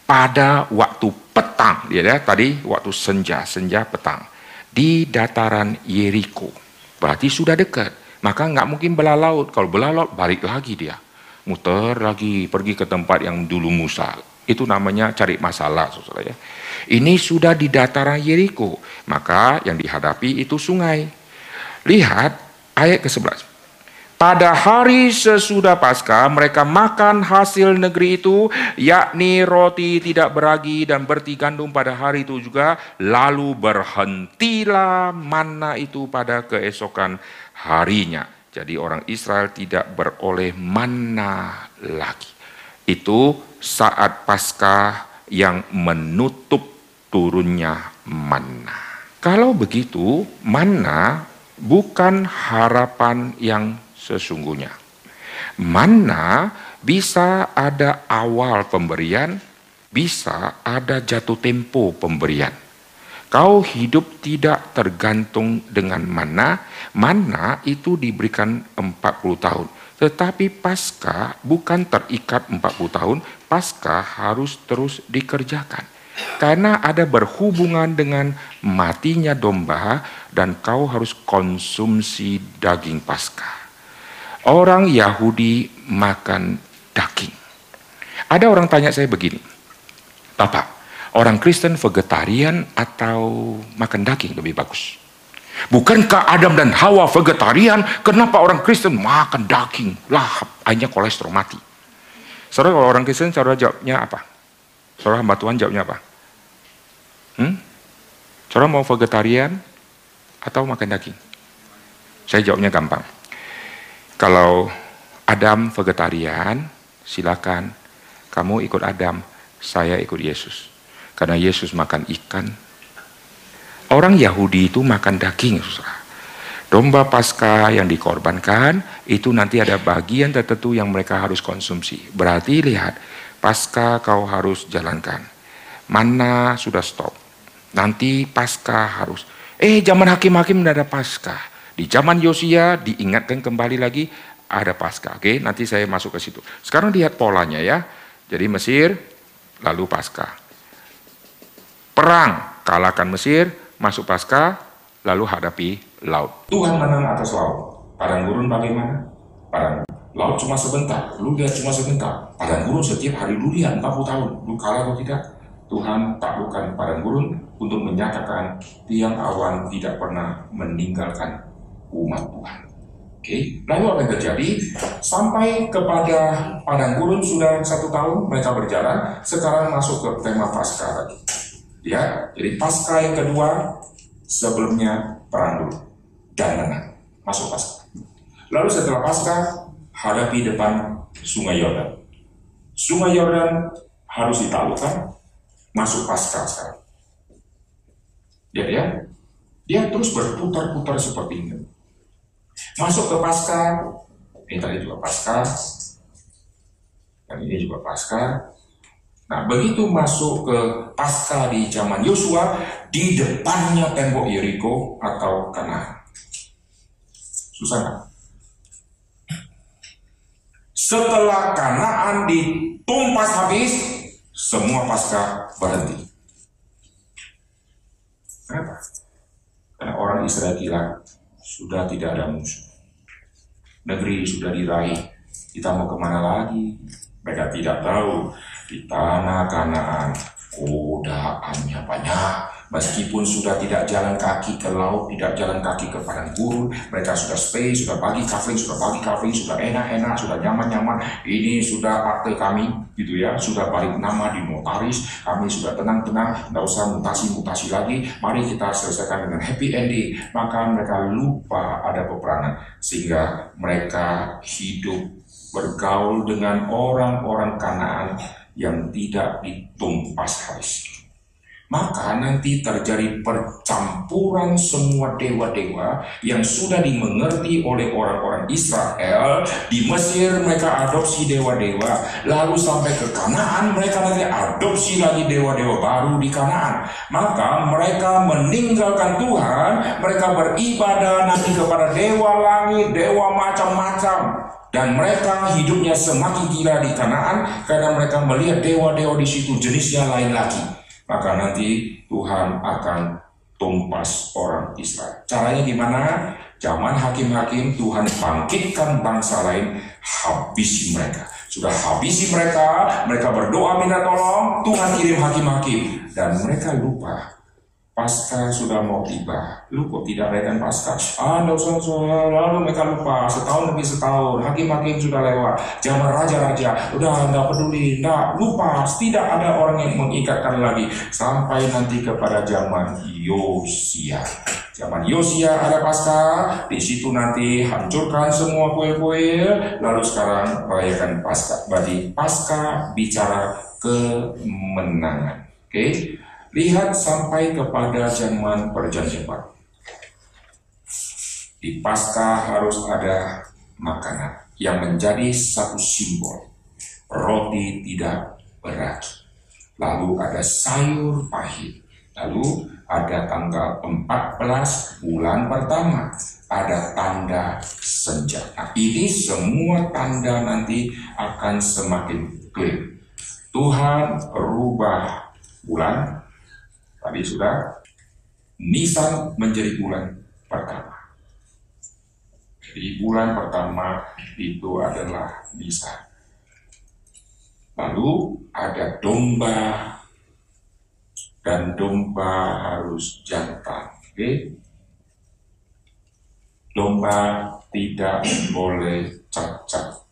A: Pada waktu petang. Ya, ya tadi waktu senja, senja petang. Di dataran Yeriko. Berarti sudah dekat. Maka nggak mungkin belah laut. Kalau belah laut balik lagi dia. Muter lagi pergi ke tempat yang dulu Musa itu namanya cari masalah, saudara ya. Ini sudah di dataran Yeriko, maka yang dihadapi itu sungai. Lihat ayat ke-11. Pada hari sesudah Paskah mereka makan hasil negeri itu yakni roti tidak beragi dan berti gandum pada hari itu juga lalu berhentilah mana itu pada keesokan harinya. Jadi orang Israel tidak beroleh mana lagi. Itu saat Paskah yang menutup turunnya manna. Kalau begitu, manna bukan harapan yang sesungguhnya. Manna bisa ada awal pemberian, bisa ada jatuh tempo pemberian. Kau hidup tidak tergantung dengan mana, mana itu diberikan 40 tahun. Tetapi pasca bukan terikat 40 tahun, pasca harus terus dikerjakan. Karena ada berhubungan dengan matinya domba dan kau harus konsumsi daging pasca. Orang Yahudi makan daging. Ada orang tanya saya begini, Bapak, orang Kristen vegetarian atau makan daging lebih bagus? Bukankah Adam dan Hawa vegetarian? Kenapa orang Kristen makan daging? Lahap, akhirnya kolesterol mati. Saudara kalau orang Kristen, saudara jawabnya apa? Saudara hamba Tuhan jawabnya apa? Hmm? Saudara mau vegetarian atau makan daging? Saya jawabnya gampang. Kalau Adam vegetarian, silakan kamu ikut Adam, saya ikut Yesus. Karena Yesus makan ikan, Orang Yahudi itu makan daging, saudara. Domba pasca yang dikorbankan itu nanti ada bagian tertentu yang mereka harus konsumsi. Berarti lihat, pasca kau harus jalankan. Mana sudah stop. Nanti pasca harus. Eh zaman hakim-hakim tidak ada pasca. Di zaman Yosia diingatkan kembali lagi ada pasca. Oke, nanti saya masuk ke situ. Sekarang lihat polanya ya. Jadi Mesir, lalu pasca. Perang, kalahkan Mesir, masuk pasca, lalu hadapi laut. Tuhan menang atas laut. Padang gurun bagaimana? Padang laut cuma sebentar, lu lihat cuma sebentar. Padang gurun setiap hari lu lihat 40 tahun, lu kalah atau tidak? Tuhan taklukkan padang gurun untuk menyatakan tiang awan tidak pernah meninggalkan umat Tuhan. Oke, lalu apa yang terjadi? Sampai kepada padang gurun sudah satu tahun mereka berjalan. Sekarang masuk ke tema pasca lagi. Ya, jadi pasca yang kedua sebelumnya perang dulu dan menang. Masuk pasca. Lalu setelah pasca hadapi depan Sungai Yordan. Sungai Yordan harus ditaklukkan. Masuk pasca sekarang. Ya, ya. Dia terus berputar-putar seperti ini Masuk ke pasca, ini tadi juga pasca, dan ini juga pasca. Nah, begitu masuk ke pasca di zaman Yosua, di depannya tembok Yeriko atau Kanaan. Susah nggak? Setelah Kanaan ditumpas habis, semua pasca berhenti. Kenapa? Karena orang Israel gila sudah tidak ada musuh. Negeri sudah diraih, kita mau ke mana lagi? Mereka tidak tahu di tanah Kanaan godaannya banyak Meskipun sudah tidak jalan kaki ke laut, tidak jalan kaki ke padang gurun, mereka sudah stay, sudah pagi kafe, sudah pagi kafe, sudah enak-enak, sudah nyaman-nyaman. Ini sudah akte kami, gitu ya, sudah balik nama di notaris, kami sudah tenang-tenang, tidak usah mutasi-mutasi lagi. Mari kita selesaikan dengan happy ending. Maka mereka lupa ada peperangan, sehingga mereka hidup bergaul dengan orang-orang Kanaan yang tidak ditumpas habis maka nanti terjadi percampuran semua dewa-dewa yang sudah dimengerti oleh orang-orang Israel. Di Mesir mereka adopsi dewa-dewa lalu sampai ke Kanaan mereka nanti adopsi lagi dewa-dewa baru di Kanaan. Maka mereka meninggalkan Tuhan mereka beribadah nanti kepada dewa langit dewa macam-macam. Dan mereka hidupnya semakin gila di Kanaan karena mereka melihat dewa-dewa di situ jenisnya lain lagi maka nanti Tuhan akan tumpas orang Israel. Caranya gimana? Zaman hakim-hakim Tuhan bangkitkan bangsa lain, habisi mereka. Sudah habisi mereka, mereka berdoa minta tolong, Tuhan kirim hakim-hakim. Dan mereka lupa Pasca sudah mau tiba, lu kok tidak rayakan pasca? Ah, enggak usah, usah, lalu mereka lupa, setahun lebih setahun, hakim-hakim sudah lewat, zaman raja-raja, udah enggak peduli, enggak, lupa, tidak ada orang yang mengikatkan lagi, sampai nanti kepada zaman Yosia. Zaman Yosia ada pasca, di situ nanti hancurkan semua kue-kue, lalu sekarang rayakan pasca. Berarti pasca bicara kemenangan. Oke, okay? Lihat sampai kepada zaman perjanjian baru. Di pasca harus ada makanan yang menjadi satu simbol. Roti tidak beragi. Lalu ada sayur pahit. Lalu ada tanggal 14 bulan pertama. Ada tanda senja. Nah, ini semua tanda nanti akan semakin clear. Tuhan rubah bulan Tadi sudah Nisan menjadi bulan pertama. Jadi bulan pertama itu adalah Nisan. Lalu ada domba dan domba harus jantan. Oke? Domba tidak boleh cacat.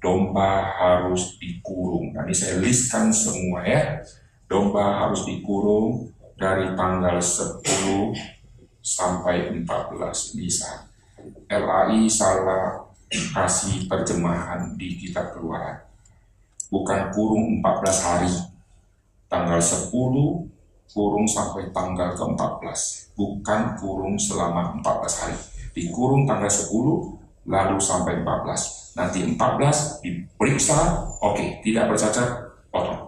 A: Domba harus dikurung. Ini saya listkan semua ya domba harus dikurung dari tanggal 10 sampai 14 bisa. LAI salah kasih terjemahan di kitab keluaran. Bukan kurung 14 hari. Tanggal 10 kurung sampai tanggal ke-14. Bukan kurung selama 14 hari. Dikurung tanggal 10 lalu sampai 14. Nanti 14 diperiksa, oke, okay, tidak bercacat, potong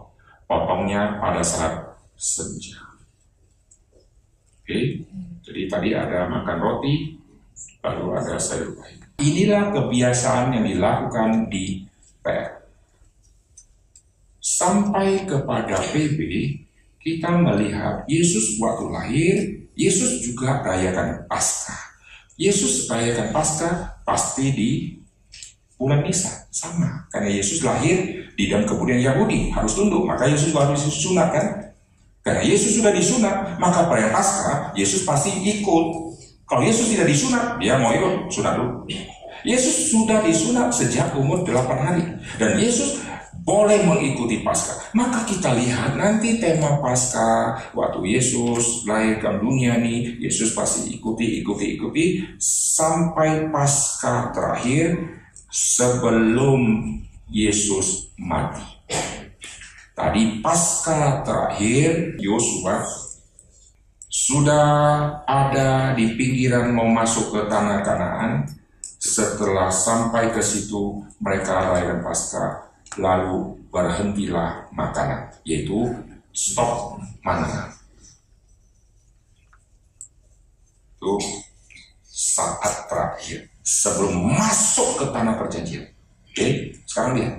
A: potongnya pada saat senja. Oke, jadi tadi ada makan roti, lalu ada sayur pahit. Inilah kebiasaan yang dilakukan di PR. Sampai kepada PB, kita melihat Yesus waktu lahir, Yesus juga rayakan Paskah. Yesus rayakan Paskah pasti di bulan Nisan sama karena Yesus lahir dalam kebudayaan Yahudi harus tunduk. Maka Yesus harus disunat kan? Karena Yesus sudah disunat maka perayaan Paskah Yesus pasti ikut. Kalau Yesus tidak disunat dia mau ikut sunat dulu. Yesus sudah disunat sejak umur 8 hari. Dan Yesus boleh mengikuti Paskah. Maka kita lihat nanti tema Paskah. Waktu Yesus lahir ke dunia nih, Yesus pasti ikuti, ikuti, ikuti sampai Paskah terakhir sebelum Yesus mati. Tadi pasca terakhir Yosua sudah ada di pinggiran mau masuk ke tanah Kanaan. Setelah sampai ke situ mereka rayakan pasca lalu berhentilah makanan yaitu stop mana itu saat terakhir sebelum masuk ke tanah perjanjian. Oke, sekarang lihat.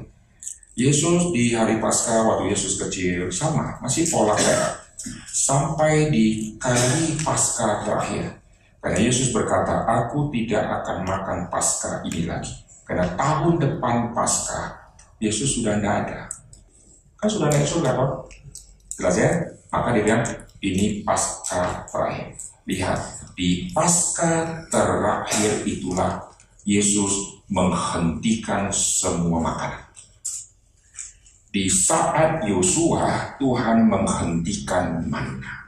A: Yesus di hari Paskah waktu Yesus kecil sama, masih pola kayak sampai di kali Paskah terakhir. Karena Yesus berkata, aku tidak akan makan Paskah ini lagi. Karena tahun depan Paskah, Yesus sudah tidak ada. Kan sudah naik surga, kok? Jelas ya? Maka dia bilang, ini Paskah terakhir. Lihat, di Paskah terakhir itulah Yesus menghentikan semua makanan. Di saat Yosua, Tuhan menghentikan mana.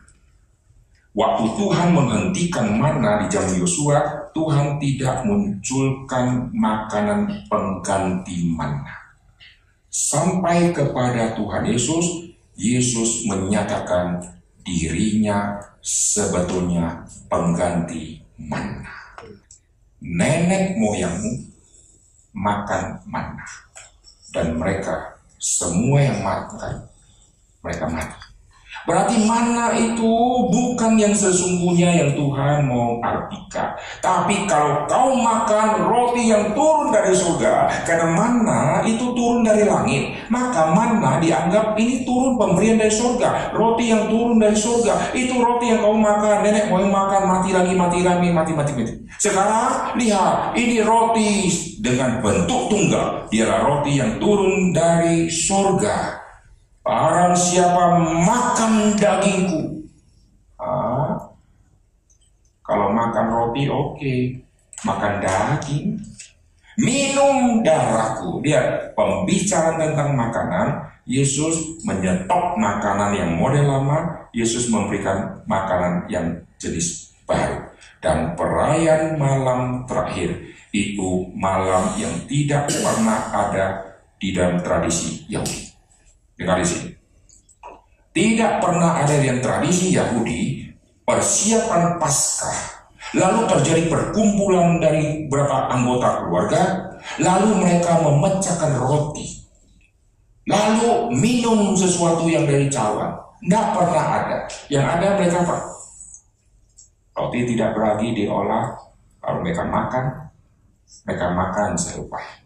A: Waktu Tuhan menghentikan mana di zaman Yosua, Tuhan tidak munculkan makanan pengganti mana. Sampai kepada Tuhan Yesus, Yesus menyatakan dirinya sebetulnya pengganti mana. Nenek moyangmu makan mana. Dan mereka semua yang makan, mereka mati. Berarti mana itu bukan yang sesungguhnya yang Tuhan mau artikan. Tapi kalau kau makan roti yang turun dari surga, karena mana itu turun dari langit, maka mana dianggap ini turun pemberian dari surga. Roti yang turun dari surga, itu roti yang kau makan, nenek mau makan, mati lagi, mati lagi, mati, mati, mati. Sekarang lihat, ini roti dengan bentuk tunggal. Dialah roti yang turun dari surga. Barang siapa makan dagingku. Ah, kalau makan roti oke, okay. makan daging, minum darahku. Dia pembicaraan tentang makanan. Yesus menyetop makanan yang model lama. Yesus memberikan makanan yang jenis baru. Dan perayaan malam terakhir itu malam yang tidak pernah ada di dalam tradisi Yahudi. Dengar di sini. Tidak pernah ada yang tradisi Yahudi persiapan Paskah. Lalu terjadi perkumpulan dari beberapa anggota keluarga, lalu mereka memecahkan roti. Lalu minum sesuatu yang dari cawan. Tidak pernah ada. Yang ada mereka apa? Roti tidak beragi diolah, lalu mereka makan, mereka makan serupai.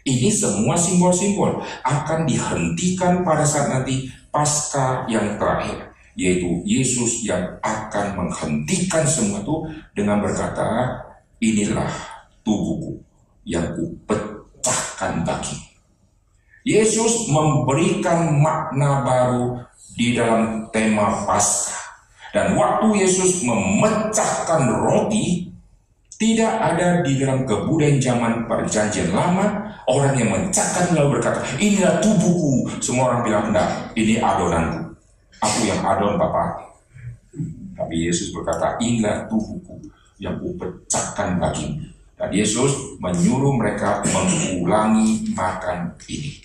A: Ini semua simbol-simbol akan dihentikan pada saat nanti pasca yang terakhir, yaitu Yesus yang akan menghentikan semua itu dengan berkata, inilah tubuhku yang kupecahkan bagi. Yesus memberikan makna baru di dalam tema Paskah. Dan waktu Yesus memecahkan roti, tidak ada di dalam kebudayaan zaman perjanjian lama Orang yang mencakar lalu berkata, inilah tubuhku. Semua orang bilang, enggak, ini adonanku. Aku yang adon Bapak. Tapi Yesus berkata, inilah tubuhku yang kupecahkan bagimu. Dan Yesus menyuruh mereka mengulangi makan ini.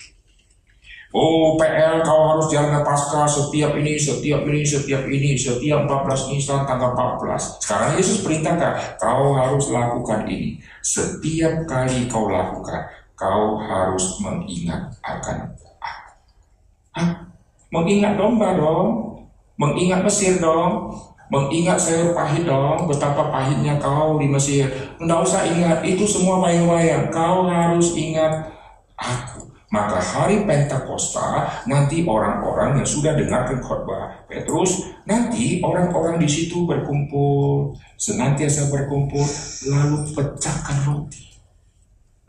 A: Oh PL kau harus jalan ke pasca setiap ini, setiap ini, setiap ini, setiap 14 Nisan tanggal 14. Sekarang Yesus perintahkan kau harus lakukan ini. Setiap kali kau lakukan, kau harus mengingat akan aku. Hah? Mengingat domba dong, mengingat Mesir dong, mengingat sayur pahit dong, betapa pahitnya kau di Mesir. Tidak usah ingat, itu semua bayang-bayang. Kau harus ingat aku. Maka hari Pentakosta nanti orang-orang yang sudah dengarkan khotbah Petrus, nanti orang-orang di situ berkumpul, senantiasa berkumpul, lalu pecahkan roti.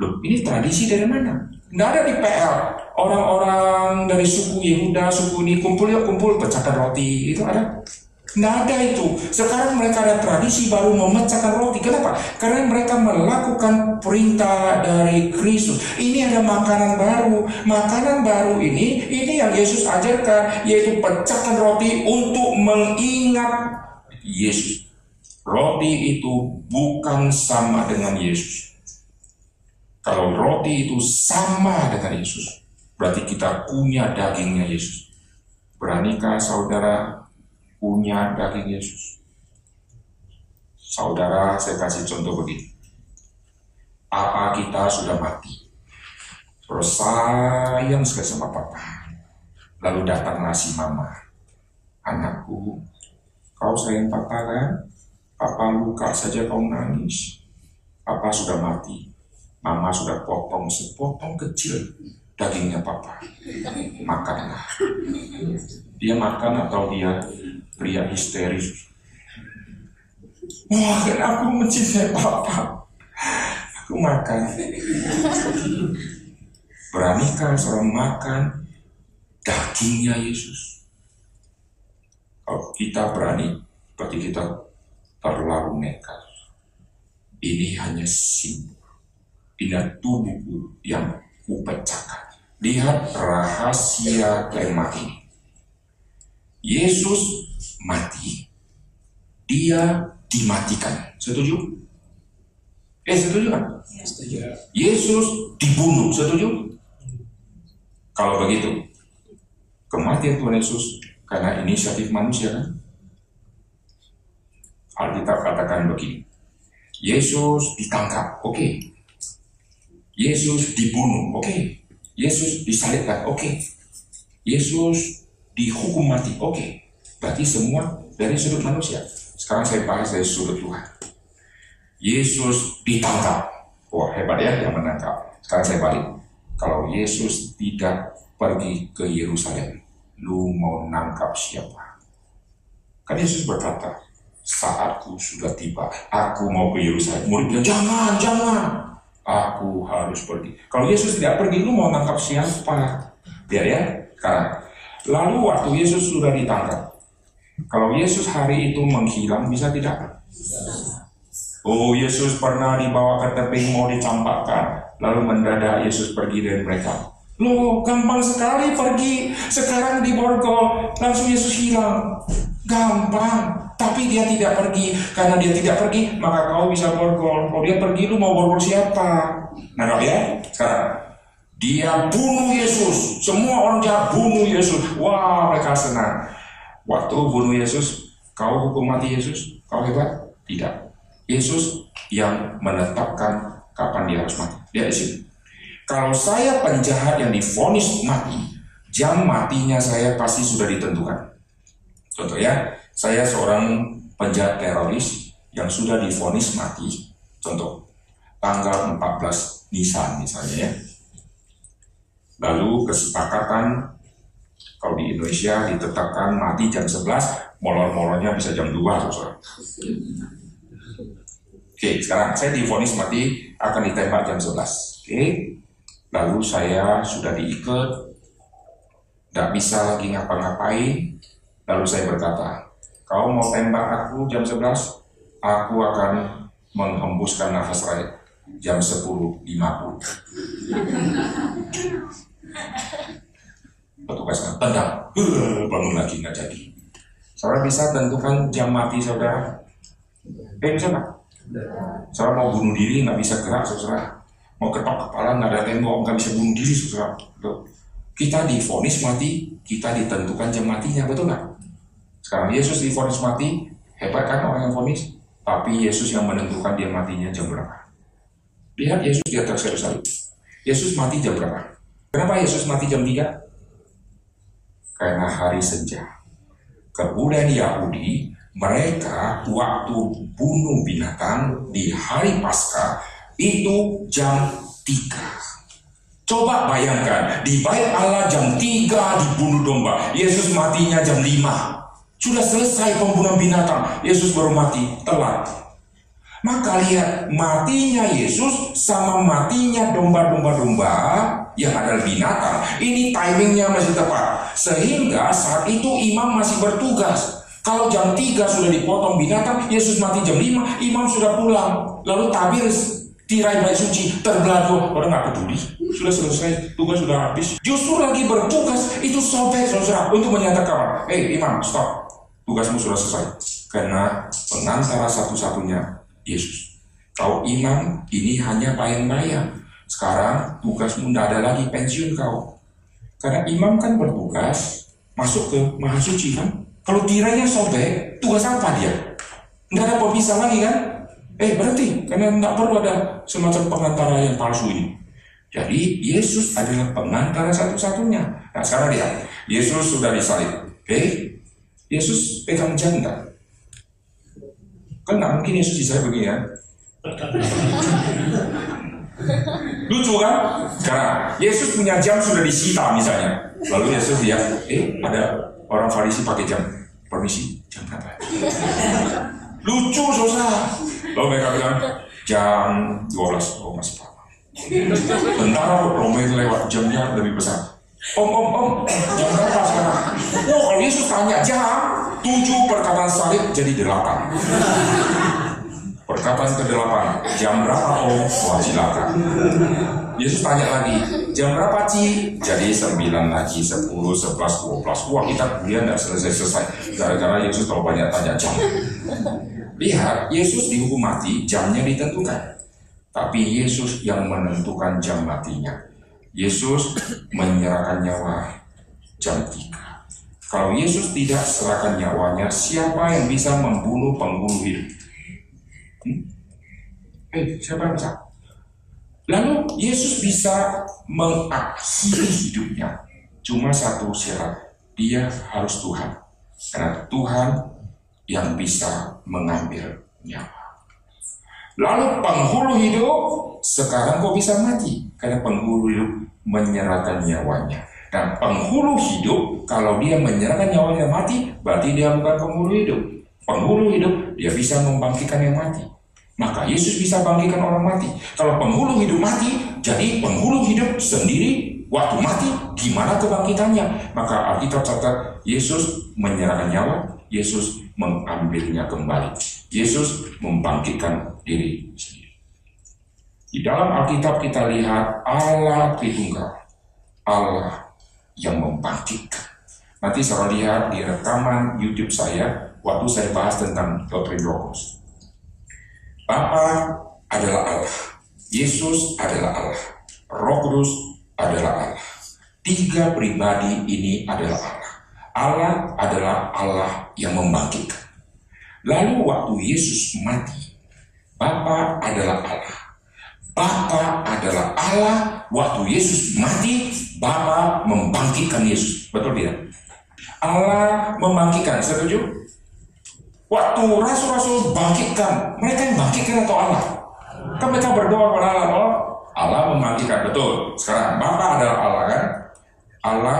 A: Loh, ini tradisi dari mana? Nggak ada di PL. Orang-orang dari suku Yehuda, suku ini kumpul ya kumpul, pecahkan roti. Itu ada? Nggak ada itu. Sekarang mereka ada tradisi baru memecahkan roti. Kenapa? Karena mereka melakukan perintah dari Kristus. Ini ada makanan baru. Makanan baru ini, ini yang Yesus ajarkan, yaitu pecahkan roti untuk mengingat Yesus. Roti itu bukan sama dengan Yesus. Kalau roti itu sama dengan Yesus, berarti kita punya dagingnya Yesus. Beranikah saudara punya daging Yesus. Saudara, saya kasih contoh begini. Apa kita sudah mati? Terus sayang sekali sama papa. Lalu datanglah si mama. Anakku, kau sayang papa kan? Papa luka saja kau nangis. Papa sudah mati. Mama sudah potong sepotong kecil dagingnya papa. Makanlah. Dia makan atau dia pria histeris. Wah, aku mencintai papa. Aku makan. Beranikah seorang makan dagingnya Yesus? Kalau kita berani, berarti kita terlalu nekat. Ini hanya simbol. Ini tubuhku yang kupecahkan. Lihat rahasia kemah ini. Yesus mati, dia dimatikan. Setuju? Eh, setuju kan? Setuju. Yesus dibunuh. Setuju? Kalau begitu, kematian Tuhan Yesus karena inisiatif manusia kan? Alkitab katakan begini. Yesus ditangkap, oke. Okay. Yesus dibunuh, oke. Okay. Yesus disalibkan, oke. Okay. Yesus dihukum mati, oke. Okay. Berarti semua dari sudut manusia. Sekarang saya bahas dari sudut Tuhan. Yesus ditangkap. Wah hebat ya yang menangkap. Sekarang saya balik. Kalau Yesus tidak pergi ke Yerusalem, lu mau nangkap siapa? Kan Yesus berkata, saatku sudah tiba, aku mau ke Yerusalem. Muridnya jangan, jangan, aku harus pergi. Kalau Yesus tidak pergi, lu mau nangkap siapa? Biar ya, sekarang. Lalu waktu Yesus sudah ditangkap, kalau Yesus hari itu menghilang, bisa tidak? Oh, Yesus pernah dibawa ke tebing mau dicampakkan, lalu mendadak Yesus pergi dari mereka. Loh, gampang sekali pergi. Sekarang di Borgol, langsung Yesus hilang. Gampang. Tapi dia tidak pergi. Karena dia tidak pergi, maka kau bisa borgol. Kalau dia pergi, lu mau borgol siapa? Nah, ya? Sekarang. Dia bunuh Yesus. Semua orang jahat bunuh Yesus. Wah, mereka senang. Waktu bunuh Yesus, kau hukum mati Yesus, kau hebat? Tidak. Yesus yang menetapkan kapan dia harus mati. Dia di sini. Kalau saya penjahat yang difonis mati, jam matinya saya pasti sudah ditentukan. Contoh ya, saya seorang penjahat teroris yang sudah difonis mati. Contoh, tanggal 14 Nisan misalnya ya. Lalu kesepakatan kalau di Indonesia ditetapkan mati jam 11, molor-molornya bisa jam 2, saudara. Oke, sekarang saya difonis mati akan ditembak jam 11. Oke, lalu saya sudah diikat, tidak bisa lagi ngapa-ngapain. Lalu saya berkata, kau mau tembak aku jam 11, aku akan menghembuskan nafas terakhir jam 10.50 petugasnya tendang bangun lagi nggak jadi. Saudara bisa tentukan jam mati saudara. Eh bisa nggak? Saudara mau bunuh diri nggak bisa gerak saudara. Mau ketok kepala nggak ada tembok nggak bisa bunuh diri saudara. Kita difonis mati kita ditentukan jam matinya betul nggak? Sekarang Yesus difonis mati hebat kan orang yang fonis? Tapi Yesus yang menentukan dia matinya jam berapa? Lihat Yesus di atas Yesus mati jam berapa? Kenapa Yesus mati jam 3 karena hari senja. Kemudian Yahudi, mereka waktu bunuh binatang di hari Paskah itu jam 3. Coba bayangkan, di bait Allah jam 3 dibunuh domba. Yesus matinya jam 5. Sudah selesai pembunuhan binatang. Yesus baru mati, telat. Maka lihat, matinya Yesus sama matinya domba-domba-domba yang adalah binatang. Ini timingnya masih tepat. Sehingga saat itu imam masih bertugas. Kalau jam 3 sudah dipotong binatang, Yesus mati jam 5, imam sudah pulang. Lalu tabir tirai bait suci terbelah dua orang nggak peduli sudah selesai tugas sudah habis justru lagi bertugas itu sobek saudara untuk menyatakan eh imam stop tugasmu sudah selesai karena pengantara satu-satunya Yesus kau imam ini hanya bayang-bayang sekarang tugasmu tidak ada lagi pensiun kau karena imam kan bertugas masuk ke maha suci kan kalau tirainya sobek tugas apa dia nggak ada pemisah lagi kan Eh berarti karena nggak perlu ada semacam pengantara yang palsu ini. Jadi Yesus adalah pengantara satu-satunya. Nah sekarang lihat, Yesus sudah disalib. Eh, Yesus pegang enggak? Kan nggak mungkin Yesus disalib begini ya. Lucu kan? Sekarang Yesus punya jam sudah disita misalnya. Lalu Yesus lihat, eh ada orang Farisi pakai jam. Permisi, jam berapa? Lucu susah. Lalu mereka bilang jam 12. Oh masih lama. Tentara Romawi lewat jamnya lebih besar. Om, om, om, jam berapa sekarang? Oh, kalau Yesus tanya jam, tujuh perkataan salib jadi delapan. Perkataan ke delapan, jam berapa om? Wah, silakan. Yesus tanya lagi, jam berapa Ci? Jadi sembilan lagi, sepuluh, sebelas, dua belas. Wah, kita kuliah tidak selesai-selesai. Gara-gara Yesus terlalu banyak tanya jam. Lihat, Yesus dihukum mati, jamnya ditentukan. Tapi Yesus yang menentukan jam matinya. Yesus menyerahkan nyawa jam 3. Kalau Yesus tidak serahkan nyawanya, siapa yang bisa membunuh penghulu hidup? Hmm? Eh, siapa yang bisa? Lalu Yesus bisa mengakhiri hidupnya. Cuma satu syarat, dia harus Tuhan. Karena Tuhan yang bisa mengambil nyawa. Lalu penghulu hidup sekarang kok bisa mati? Karena penghulu hidup menyerahkan nyawanya. Dan penghulu hidup kalau dia menyerahkan nyawanya mati, berarti dia bukan penghulu hidup. Penghulu hidup dia bisa membangkitkan yang mati. Maka Yesus bisa bangkitkan orang mati. Kalau penghulu hidup mati, jadi penghulu hidup sendiri waktu mati gimana kebangkitannya? Maka Alkitab catat Yesus menyerahkan nyawa, Yesus mengambilnya kembali. Yesus membangkitkan diri sendiri. Di dalam Alkitab kita lihat Allah Tritunggal, Allah yang membangkitkan. Nanti saya lihat di rekaman YouTube saya waktu saya bahas tentang doktrin Logos. Bapa adalah Allah, Yesus adalah Allah, Roh Kudus adalah Allah. Tiga pribadi ini adalah Allah. Allah adalah Allah yang membangkitkan. Lalu waktu Yesus mati, Bapa adalah Allah. Bapa adalah Allah. Waktu Yesus mati, Bapa membangkitkan Yesus. Betul tidak? Allah membangkitkan, setuju? Waktu rasul-rasul bangkitkan, mereka yang bangkitkan atau Allah? Kan mereka berdoa kepada Allah, oh, Allah membangkitkan, betul. Sekarang Bapa adalah Allah kan? Allah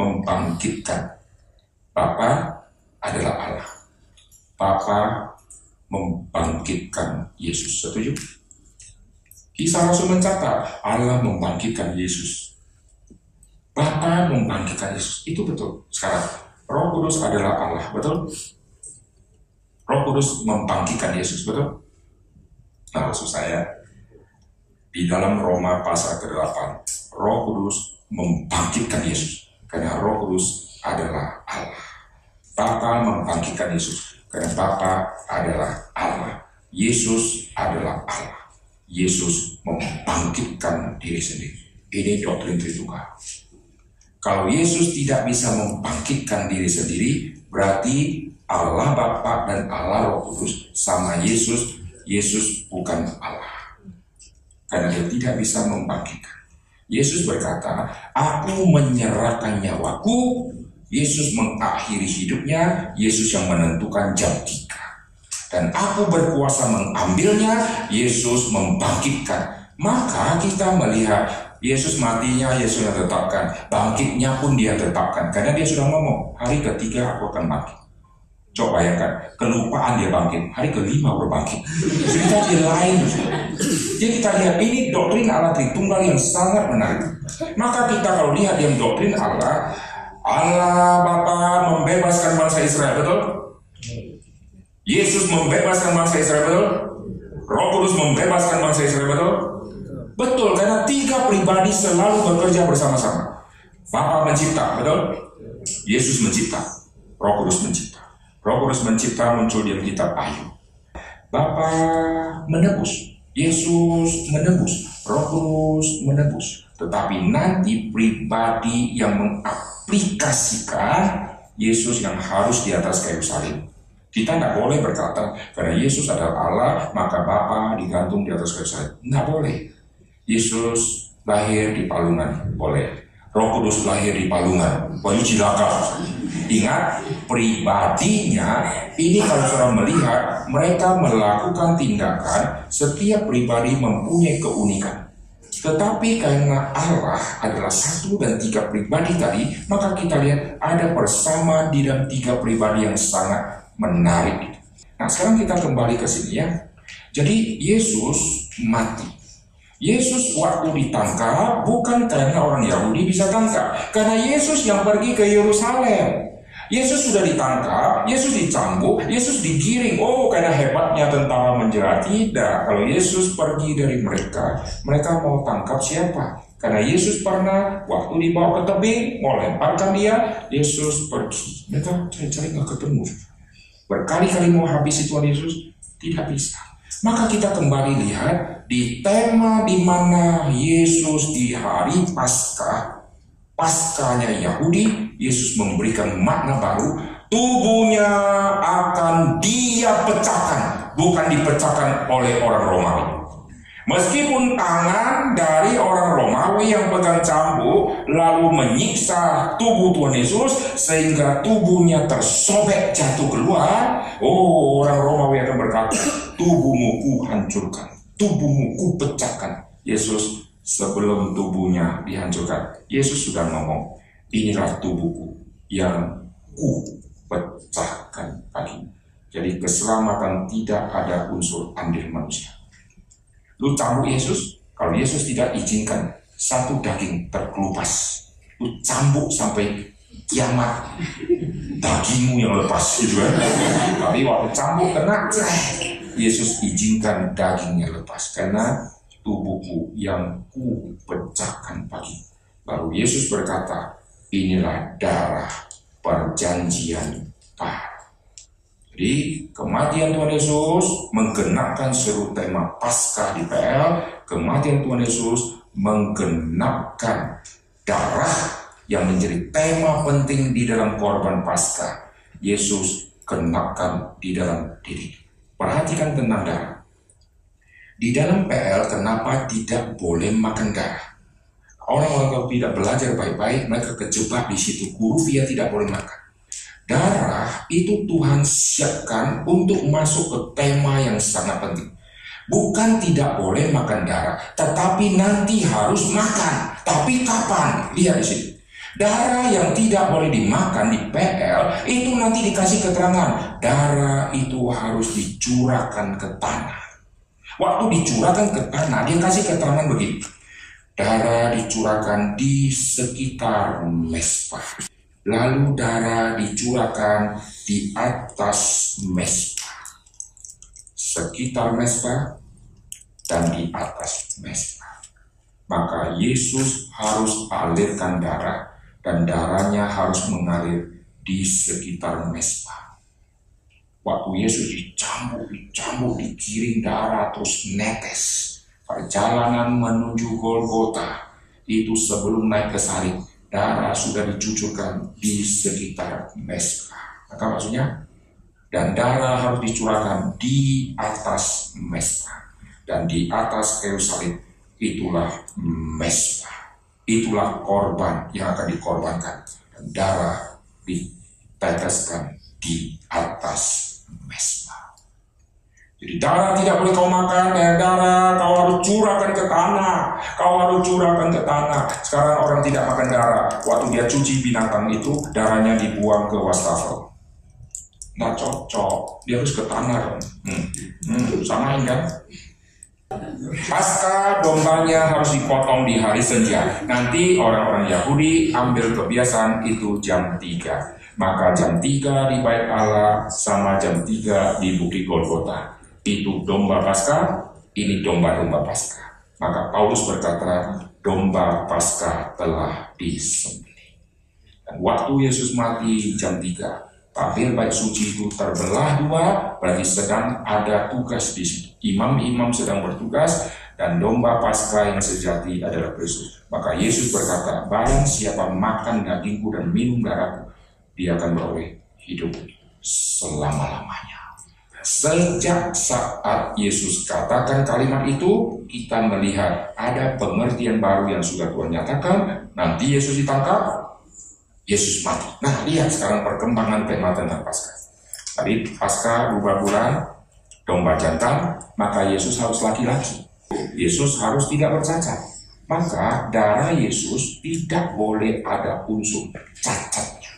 A: membangkitkan. Bapa adalah Allah. Bapa membangkitkan Yesus. Setuju? Kisah Rasul mencatat Allah membangkitkan Yesus. Bapa membangkitkan Yesus. Itu betul. Sekarang Roh Kudus adalah Allah, betul? Roh Kudus membangkitkan Yesus, betul? Nah, maksud saya di dalam Roma pasal ke-8, Roh Kudus membangkitkan Yesus. Karena roh kudus adalah Allah. Bapa membangkitkan Yesus. Karena Bapa adalah Allah. Yesus adalah Allah. Yesus membangkitkan diri sendiri. Ini doktrin Tritunggal. Kalau Yesus tidak bisa membangkitkan diri sendiri, berarti Allah Bapa dan Allah Roh Kudus sama Yesus, Yesus bukan Allah. Karena dia tidak bisa membangkitkan. Yesus berkata, aku menyerahkan nyawaku. Yesus mengakhiri hidupnya, Yesus yang menentukan jam tiga. Dan aku berkuasa mengambilnya, Yesus membangkitkan. Maka kita melihat Yesus matinya Yesus yang tetapkan, bangkitnya pun dia tetapkan. Karena dia sudah ngomong, hari ketiga aku akan bangkit. Coba bayangkan, kelupaan dia bangkit, hari kelima baru bangkit. Cerita dia lain. Jadi kita lihat ini doktrin Allah Tritunggal yang sangat menarik. Maka kita kalau lihat yang doktrin Allah, Allah Bapa membebaskan bangsa Israel, betul? Yesus membebaskan bangsa Israel, betul? Roh Kudus membebaskan bangsa Israel, betul? Betul, karena tiga pribadi selalu bekerja bersama-sama. Bapa mencipta, betul? Yesus mencipta, Roh Kudus mencipta. Roh Kudus mencipta muncul di kitab Ayub. Bapa menebus, Yesus menebus, Roh Kudus menebus. Tetapi nanti pribadi yang mengaplikasikan Yesus yang harus di atas kayu salib. Kita tidak boleh berkata karena Yesus adalah Allah maka Bapa digantung di atas kayu salib. Tidak boleh. Yesus lahir di palungan, boleh. Roh Kudus lahir di palungan, baju cilaka. Ingat, pribadinya ini kalau saudara melihat mereka melakukan tindakan setiap pribadi mempunyai keunikan. Tetapi karena Allah adalah satu dan tiga pribadi tadi, maka kita lihat ada bersama di dalam tiga pribadi yang sangat menarik. Nah sekarang kita kembali ke sini ya. Jadi Yesus mati. Yesus waktu ditangkap bukan karena orang Yahudi bisa tangkap, karena Yesus yang pergi ke Yerusalem. Yesus sudah ditangkap, Yesus dicambuk, Yesus digiring. Oh, karena hebatnya tentara menjerat. Tidak, kalau Yesus pergi dari mereka, mereka mau tangkap siapa? Karena Yesus pernah waktu dibawa ke tebing, mau lemparkan dia, Yesus pergi. Mereka cari-cari nggak ketemu. Berkali-kali mau habisi Tuhan Yesus, tidak bisa. Maka kita kembali lihat di tema di mana Yesus di hari Paskah paskanya Yahudi, Yesus memberikan makna baru, tubuhnya akan dia pecahkan, bukan dipecahkan oleh orang Romawi. Meskipun tangan dari orang Romawi yang pegang cambuk lalu menyiksa tubuh Tuhan Yesus sehingga tubuhnya tersobek jatuh keluar, oh orang Romawi akan berkata, tubuhmu ku hancurkan, tubuhmu ku pecahkan. Yesus sebelum tubuhnya dihancurkan. Yesus sudah ngomong, inilah tubuhku yang ku pecahkan lagi. Jadi keselamatan tidak ada unsur andil manusia. Lu cambuk Yesus, kalau Yesus tidak izinkan satu daging terkelupas. Lu cambuk sampai kiamat dagingmu yang lepas gitu kan. Tapi waktu cambuk kena, Yesus izinkan dagingnya lepas karena tubuhku yang ku pecahkan pagi. Lalu Yesus berkata, inilah darah perjanjian baru. Jadi kematian Tuhan Yesus menggenapkan seluruh tema Paskah di PL. Kematian Tuhan Yesus menggenapkan darah yang menjadi tema penting di dalam korban Paskah. Yesus kenapkan di dalam diri. Perhatikan tentang darah. Di dalam PL, kenapa tidak boleh makan darah? Orang-orang tidak belajar baik-baik, mereka kejebak di situ. Guru via tidak boleh makan. Darah itu Tuhan siapkan untuk masuk ke tema yang sangat penting. Bukan tidak boleh makan darah, tetapi nanti harus makan. Tapi kapan? Lihat di sini. Darah yang tidak boleh dimakan di PL itu nanti dikasih keterangan. Darah itu harus dicurahkan ke tanah. Waktu dicurahkan ke tanah, dia kasih keterangan begini. Darah dicurahkan di sekitar mesbah. Lalu darah dicurahkan di atas mesbah. Sekitar mesbah dan di atas mesbah. Maka Yesus harus alirkan darah dan darahnya harus mengalir di sekitar mesbah. Waktu Yesus dicambuk, dicambuk, dikiring darah terus netes. Perjalanan menuju Golgota itu sebelum naik ke salib, darah sudah dicucurkan di sekitar mesbah. Maka maksudnya? Dan darah harus dicurahkan di atas mesbah. Dan di atas kayu salib itulah mesbah. Itulah korban yang akan dikorbankan. Dan darah diteteskan di atas mesbah. Jadi darah tidak boleh kau makan, dan darah kau harus curahkan ke tanah. Kau harus curahkan ke tanah. Sekarang orang tidak makan darah. Waktu dia cuci binatang itu, darahnya dibuang ke wastafel. Nggak cocok. Dia harus ke tanah. Hmm. Hmm, samain kan? Pasca dombanya harus dipotong di hari senja. Nanti orang-orang Yahudi ambil kebiasaan itu jam 3. Maka jam 3 di bait Allah sama jam 3 di Bukit Golgota itu domba Paskah, ini domba-domba Paskah. Maka Paulus berkata, domba Paskah telah disembelih. Dan waktu Yesus mati jam 3, tabir bait suci itu terbelah dua, berarti sedang ada tugas di situ. Imam-imam sedang bertugas, dan domba Paskah yang sejati adalah Kristus. Maka Yesus berkata, barang siapa makan dagingku dan minum darahku, dia akan beroleh hidup selama-lamanya. Sejak saat Yesus katakan kalimat itu, kita melihat ada pengertian baru yang sudah Tuhan nyatakan. Nanti Yesus ditangkap, Yesus mati. Nah, lihat sekarang perkembangan tema tentang Paskah. Tadi Paskah dua bulan, domba jantan, maka Yesus harus laki-laki. Yesus harus tidak bercacat. Maka darah Yesus tidak boleh ada unsur cacatnya.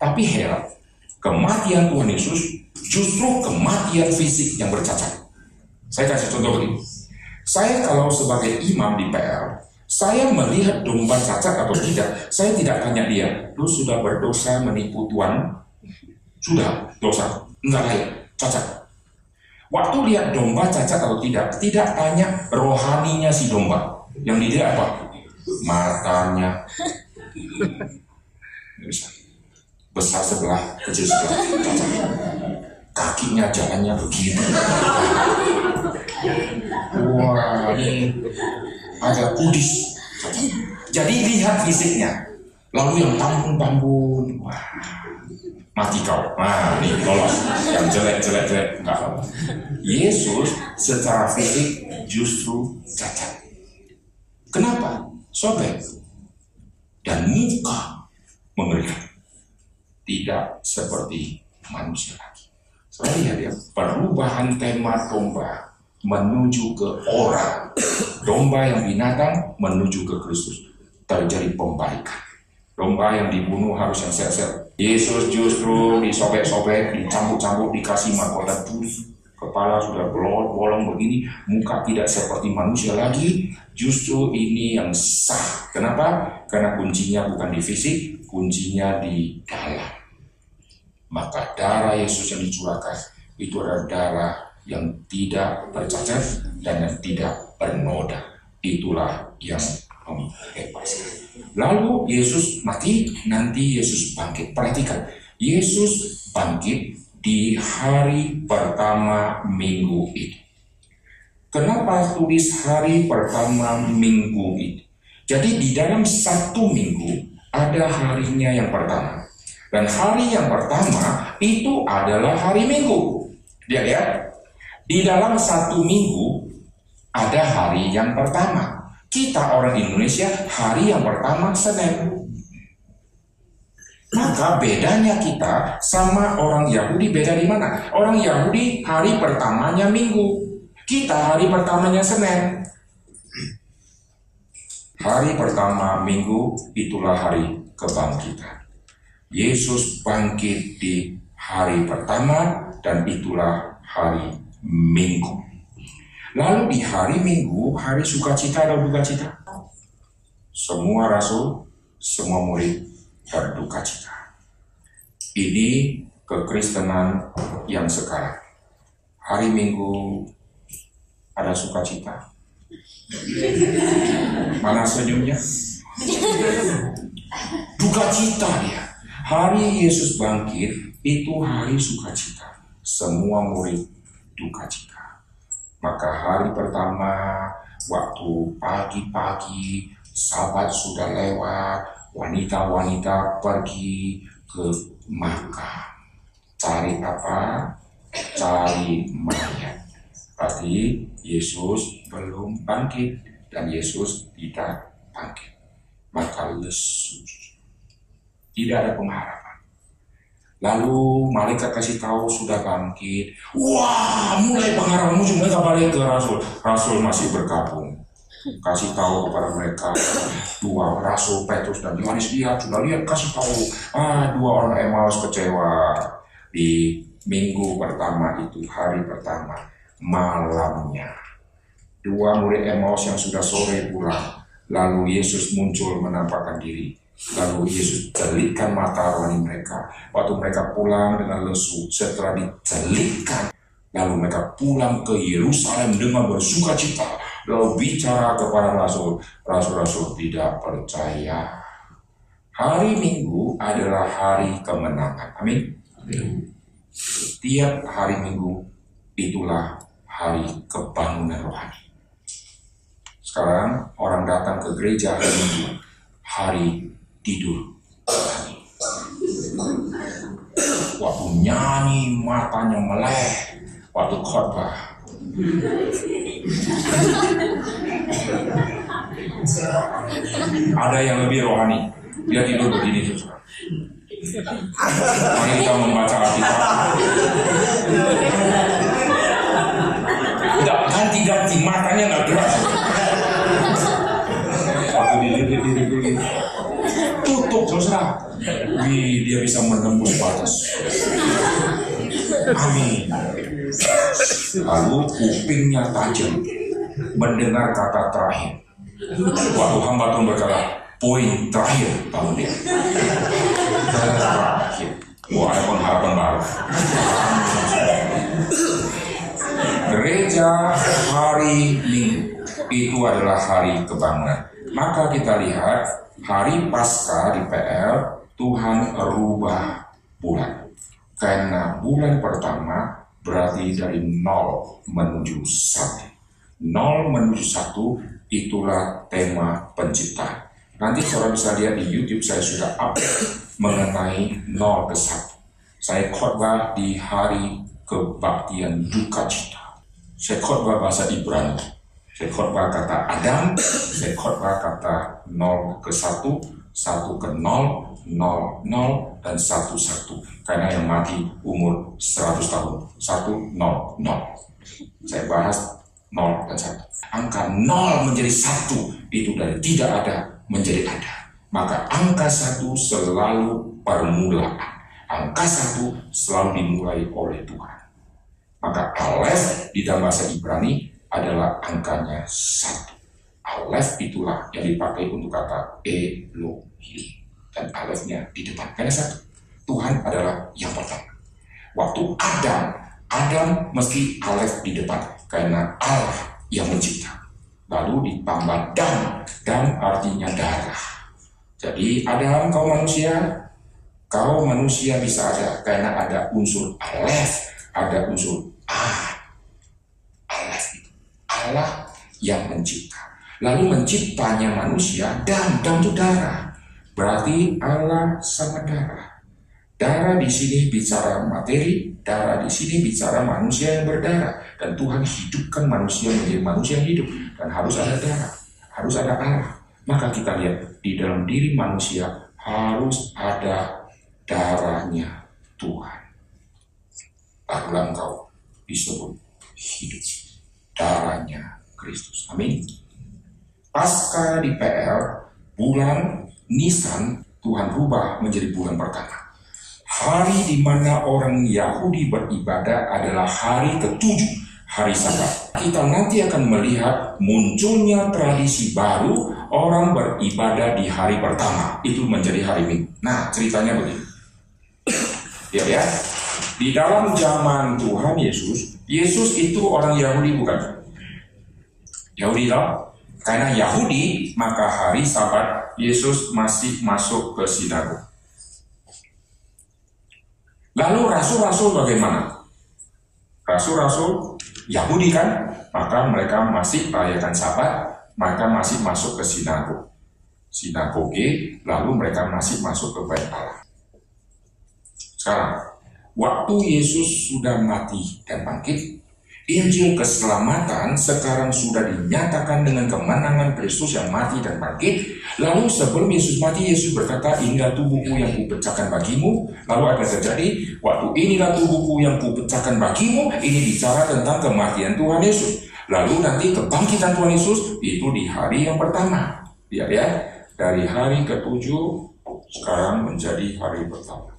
A: Tapi heran, kematian Tuhan Yesus justru kematian fisik yang bercacat. Saya kasih contoh begini. Saya kalau sebagai imam di PR, saya melihat domba cacat atau tidak, saya tidak tanya dia, lu sudah berdosa menipu Tuhan? Sudah, dosa. Enggak lain, cacat. Waktu lihat domba cacat atau tidak, tidak tanya rohaninya si domba. Yang dilihat apa? Matanya. Besar sebelah, kecil sebelah. Kakinya jalannya begini. Wah, ini ada kudis. Jadi lihat fisiknya. Lalu yang tambun-tambun, wah, mati kau. Nah, ini lolos. Yang jelek-jelek-jelek, enggak apa Yesus secara fisik justru cacat. Kenapa? Sobek. Dan muka mengerikan. Tidak seperti manusia saya lihat ya, perubahan tema domba menuju ke orang. Domba yang binatang menuju ke Kristus. Terjadi pembalikan. Domba yang dibunuh harus yang sehat-sehat. Yesus justru disobek-sobek, dicampur-campur, dikasih mahkota terus. Kepala sudah bolong-bolong begini, muka tidak seperti manusia lagi. Justru ini yang sah. Kenapa? Karena kuncinya bukan di fisik, kuncinya di dalam maka darah Yesus yang dicurahkan itu adalah darah yang tidak bercacat dan yang tidak bernoda. Itulah yang membebaskan. Lalu Yesus mati, nanti Yesus bangkit. Perhatikan, Yesus bangkit di hari pertama minggu itu. Kenapa tulis hari pertama minggu itu? Jadi di dalam satu minggu ada harinya yang pertama. Dan hari yang pertama itu adalah hari Minggu. Dia lihat, di dalam satu minggu ada hari yang pertama. Kita orang Indonesia hari yang pertama Senin. Maka bedanya kita sama orang Yahudi beda di mana? Orang Yahudi hari pertamanya Minggu. Kita hari pertamanya Senin. Hari pertama Minggu itulah hari kebangkitan. Yesus bangkit di hari pertama dan itulah hari Minggu. Lalu di hari Minggu, hari sukacita atau duka cita? Semua rasul, semua murid berduka cita. Ini kekristenan yang sekarang. Hari Minggu ada sukacita. Mana senyumnya? Duka cita dia. Hari Yesus bangkit itu hari sukacita. Semua murid duka cita. Maka hari pertama waktu pagi-pagi sahabat sudah lewat, wanita-wanita pergi ke makam. Cari apa? Cari mayat. Berarti Yesus belum bangkit dan Yesus tidak bangkit. Maka lesu tidak ada pengharapan. Lalu malaikat kasih tahu sudah bangkit. Wah, mulai pengarang muncul mereka balik ke Rasul. Rasul masih bergabung. Kasih tahu kepada mereka dua Rasul Petrus dan Yohanes lihat sudah lihat kasih tahu ah dua orang Emmaus kecewa di minggu pertama itu hari pertama malamnya dua murid Emmaus yang sudah sore pulang lalu Yesus muncul menampakkan diri Lalu Yesus celikkan mata rohani mereka. Waktu mereka pulang dengan lesu, setelah dicelikkan, lalu mereka pulang ke Yerusalem dengan bersuka cita. Lalu bicara kepada Rasul, Rasul-Rasul tidak percaya. Hari Minggu adalah hari kemenangan. Amin. Setiap hari Minggu itulah hari kebangunan rohani. Sekarang orang datang ke gereja hari hari tidur. Waktu nyanyi matanya meleh, waktu khotbah. Ada yang lebih rohani, dia tidur begini. Mari kita membaca Alkitab. Tidak ganti-ganti matanya nggak gerak. Saudara. Wih, dia bisa menembus batas. Amin. Lalu kupingnya tajam mendengar kata terakhir. Waktu hamba Tuhan berkata, poin terakhir tahu dia. Terakhir. Wah, ada pengharapan baru. Gereja hari Minggu itu adalah hari kebangunan. Maka kita lihat hari pasca di PL Tuhan rubah bulan. Karena bulan pertama berarti dari nol menuju satu. Nol menuju satu itulah tema pencipta. Nanti saudara bisa lihat di YouTube saya sudah update mengenai nol ke satu. Saya khotbah di hari kebaktian duka cita. Saya khotbah bahasa Ibrani khotbah kata Adam, khotbah kata 0 ke 1, 1 ke 0, 0, 0, dan 1, 1. Karena yang mati umur 100 tahun. 1, 0, 0. Saya bahas 0 dan 1. Angka 0 menjadi 1 itu dari tidak ada menjadi ada. Maka angka 1 selalu permulaan. Angka 1 selalu dimulai oleh Tuhan. Maka Aleph di dalam bahasa Ibrani adalah angkanya satu. Alef itulah yang dipakai untuk kata Elohim. Dan alefnya di depan. Karena satu. Tuhan adalah yang pertama. Waktu Adam, Adam mesti alef di depan. Karena Allah yang mencipta. Lalu ditambah dan. Dan artinya darah. Jadi Adam kau manusia, kau manusia bisa ada karena ada unsur alef, ada unsur ah, Allah yang mencipta. Lalu menciptanya manusia dan dan itu darah. Berarti Allah sama darah. Darah di sini bicara materi, darah di sini bicara manusia yang berdarah. Dan Tuhan hidupkan manusia menjadi manusia yang hidup. Dan harus ada darah, harus ada Allah. Maka kita lihat di dalam diri manusia harus ada darahnya Tuhan. Barulah engkau disebut hidup darahnya Kristus. Amin. Pasca di PL, bulan Nisan Tuhan rubah menjadi bulan pertama. Hari di mana orang Yahudi beribadah adalah hari ketujuh, hari Sabat. Kita nanti akan melihat munculnya tradisi baru orang beribadah di hari pertama. Itu menjadi hari Minggu. Nah, ceritanya begini. Ya, ya. Di dalam zaman Tuhan Yesus, Yesus itu orang Yahudi bukan? Yahudi toh? Karena Yahudi, maka hari sabat Yesus masih masuk ke sinagog. Lalu rasul-rasul bagaimana? Rasul-rasul Yahudi kan, maka mereka masih merayakan sabat, maka masih masuk ke sinagog. Sinagoge, lalu mereka masih masuk ke bait Allah. Sekarang, Waktu Yesus sudah mati dan bangkit, Injil keselamatan sekarang sudah dinyatakan dengan kemenangan Kristus yang mati dan bangkit. Lalu sebelum Yesus mati, Yesus berkata, inilah tubuhku yang kupecahkan bagimu. Lalu apa terjadi? Waktu inilah tubuhku yang kupecahkan bagimu, ini bicara tentang kematian Tuhan Yesus. Lalu nanti kebangkitan Tuhan Yesus itu di hari yang pertama. Lihat ya, dari hari ketujuh sekarang menjadi hari pertama.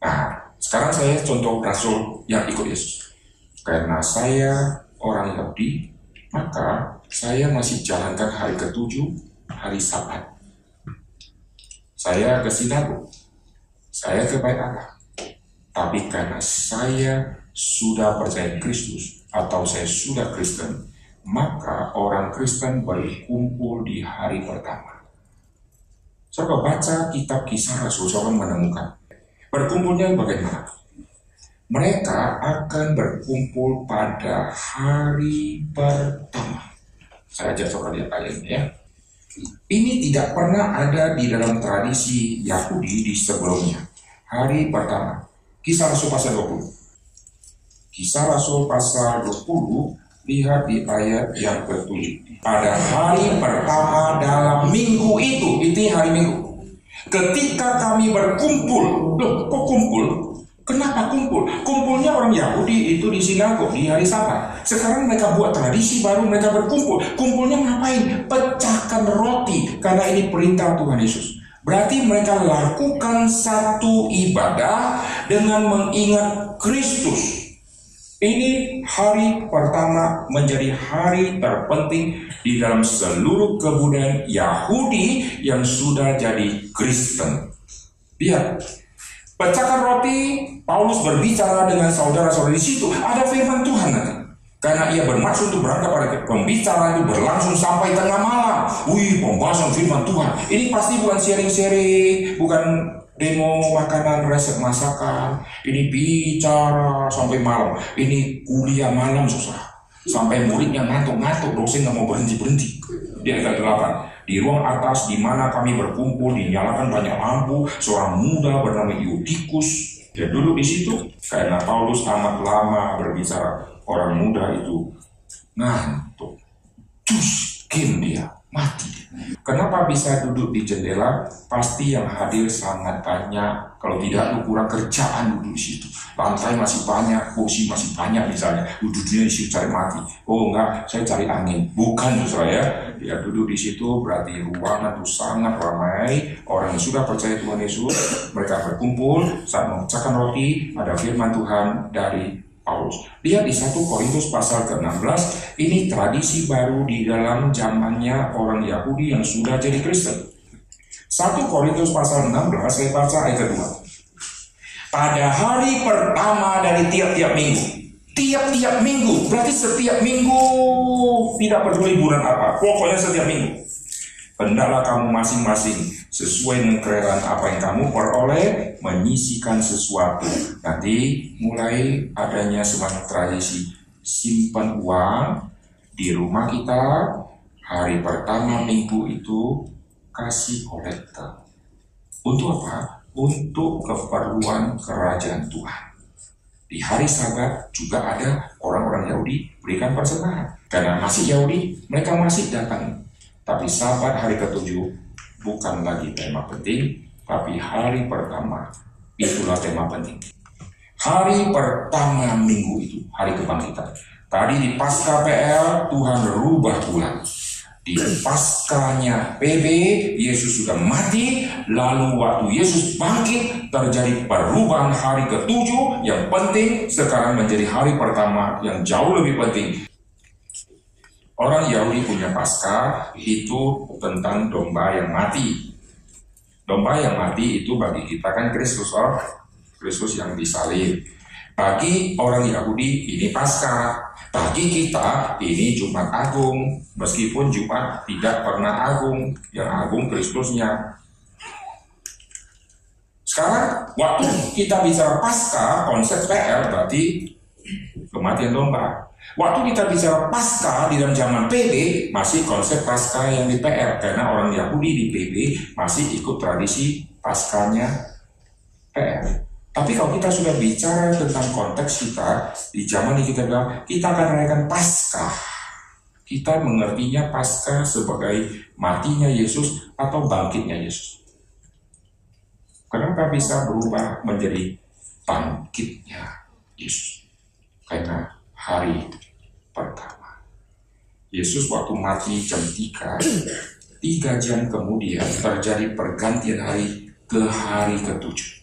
A: Nah, sekarang saya contoh rasul yang ikut Yesus. Karena saya orang Yahudi, maka saya masih jalankan hari ketujuh, hari Sabat. Saya ke sinagog, saya ke bait Allah. Tapi karena saya sudah percaya Kristus atau saya sudah Kristen, maka orang Kristen berkumpul di hari pertama. Coba baca kitab kisah Rasul, saudara menemukan. Berkumpulnya bagaimana? mereka akan berkumpul pada hari pertama. Saya ajak saudara lihat ayat ini ya. Ini tidak pernah ada di dalam tradisi Yahudi di sebelumnya. Hari pertama. Kisah Rasul pasal 20. Kisah Rasul pasal 20 lihat di ayat yang ke-7. Pada hari pertama dalam minggu itu, itu hari minggu. Ketika kami berkumpul, loh kok kumpul? Kenapa kumpul? Kumpulnya orang Yahudi itu di sinagog di hari Sabat. Sekarang mereka buat tradisi baru mereka berkumpul. Kumpulnya ngapain? Pecahkan roti karena ini perintah Tuhan Yesus. Berarti mereka lakukan satu ibadah dengan mengingat Kristus. Ini hari pertama menjadi hari terpenting di dalam seluruh kebudayaan Yahudi yang sudah jadi Kristen. Lihat, Pecahkan roti, Paulus berbicara dengan saudara-saudara di situ. Ada firman Tuhan nanti. Karena ia bermaksud untuk berangkat pada pembicaraan itu berlangsung sampai tengah malam. Wih, pembahasan firman Tuhan. Ini pasti bukan sharing-sharing, bukan demo makanan resep masakan. Ini bicara sampai malam. Ini kuliah malam susah. Sampai muridnya ngantuk-ngantuk, dosen nggak mau berhenti-berhenti. Dia agak delapan. Di ruang atas di mana kami berkumpul dinyalakan banyak lampu, seorang muda bernama Eutychus dia duduk di situ karena Paulus amat lama berbicara. Orang muda itu ngantuk. Cus, dia, mati Kenapa bisa duduk di jendela? Pasti yang hadir sangat banyak. Kalau tidak, lu kurang kerjaan duduk di situ. Lantai masih banyak, kursi masih banyak misalnya. Duduknya di situ cari mati. Oh enggak, saya cari angin. Bukan justru ya. Duduk di situ berarti ruangan itu sangat ramai. Orang yang sudah percaya Tuhan Yesus, mereka berkumpul saat memecahkan roti. Ada firman Tuhan dari Paulus. Lihat di 1 Korintus pasal ke-16, ini tradisi baru di dalam zamannya orang Yahudi yang sudah jadi Kristen. 1 Korintus pasal 16, saya baca ayat kedua. Pada hari pertama dari tiap-tiap minggu, tiap-tiap minggu, berarti setiap minggu tidak peduli bulan apa, pokoknya setiap minggu. Hendaklah kamu masing-masing sesuai dengan kerelaan apa yang kamu peroleh menyisikan sesuatu. Nanti mulai adanya semacam tradisi simpan uang di rumah kita hari pertama minggu itu kasih kolektor. Untuk apa? Untuk keperluan kerajaan Tuhan. Di hari sabat juga ada orang-orang Yahudi berikan persembahan. Karena masih Yahudi, mereka masih datang tapi sabat hari ketujuh bukan lagi tema penting, tapi hari pertama itulah tema penting. Hari pertama minggu itu, hari kebangkitan. Tadi di pasca PL, Tuhan rubah bulan. Di paskanya PB, Yesus sudah mati, lalu waktu Yesus bangkit, terjadi perubahan hari ketujuh yang penting, sekarang menjadi hari pertama yang jauh lebih penting, Orang Yahudi punya Paskah itu tentang domba yang mati. Domba yang mati itu bagi kita kan Kristus, oh, Kristus yang disalib. Bagi orang Yahudi ini Paskah. Bagi kita ini Jumat Agung. Meskipun Jumat tidak pernah agung, yang agung Kristusnya. Sekarang waktu kita bicara Paskah, konsep PR berarti kematian domba. Waktu kita bicara pasca di dalam zaman PB, masih konsep pasca yang di PR. Karena orang Yahudi di PB masih ikut tradisi paskanya PR. Tapi kalau kita sudah bicara tentang konteks kita, di zaman ini kita bilang, kita akan merayakan Paskah. Kita mengertinya Paskah sebagai matinya Yesus atau bangkitnya Yesus. Kenapa bisa berubah menjadi bangkitnya Yesus? Karena hari pertama. Yesus waktu mati jam 3, tiga jam kemudian terjadi pergantian hari ke hari ketujuh.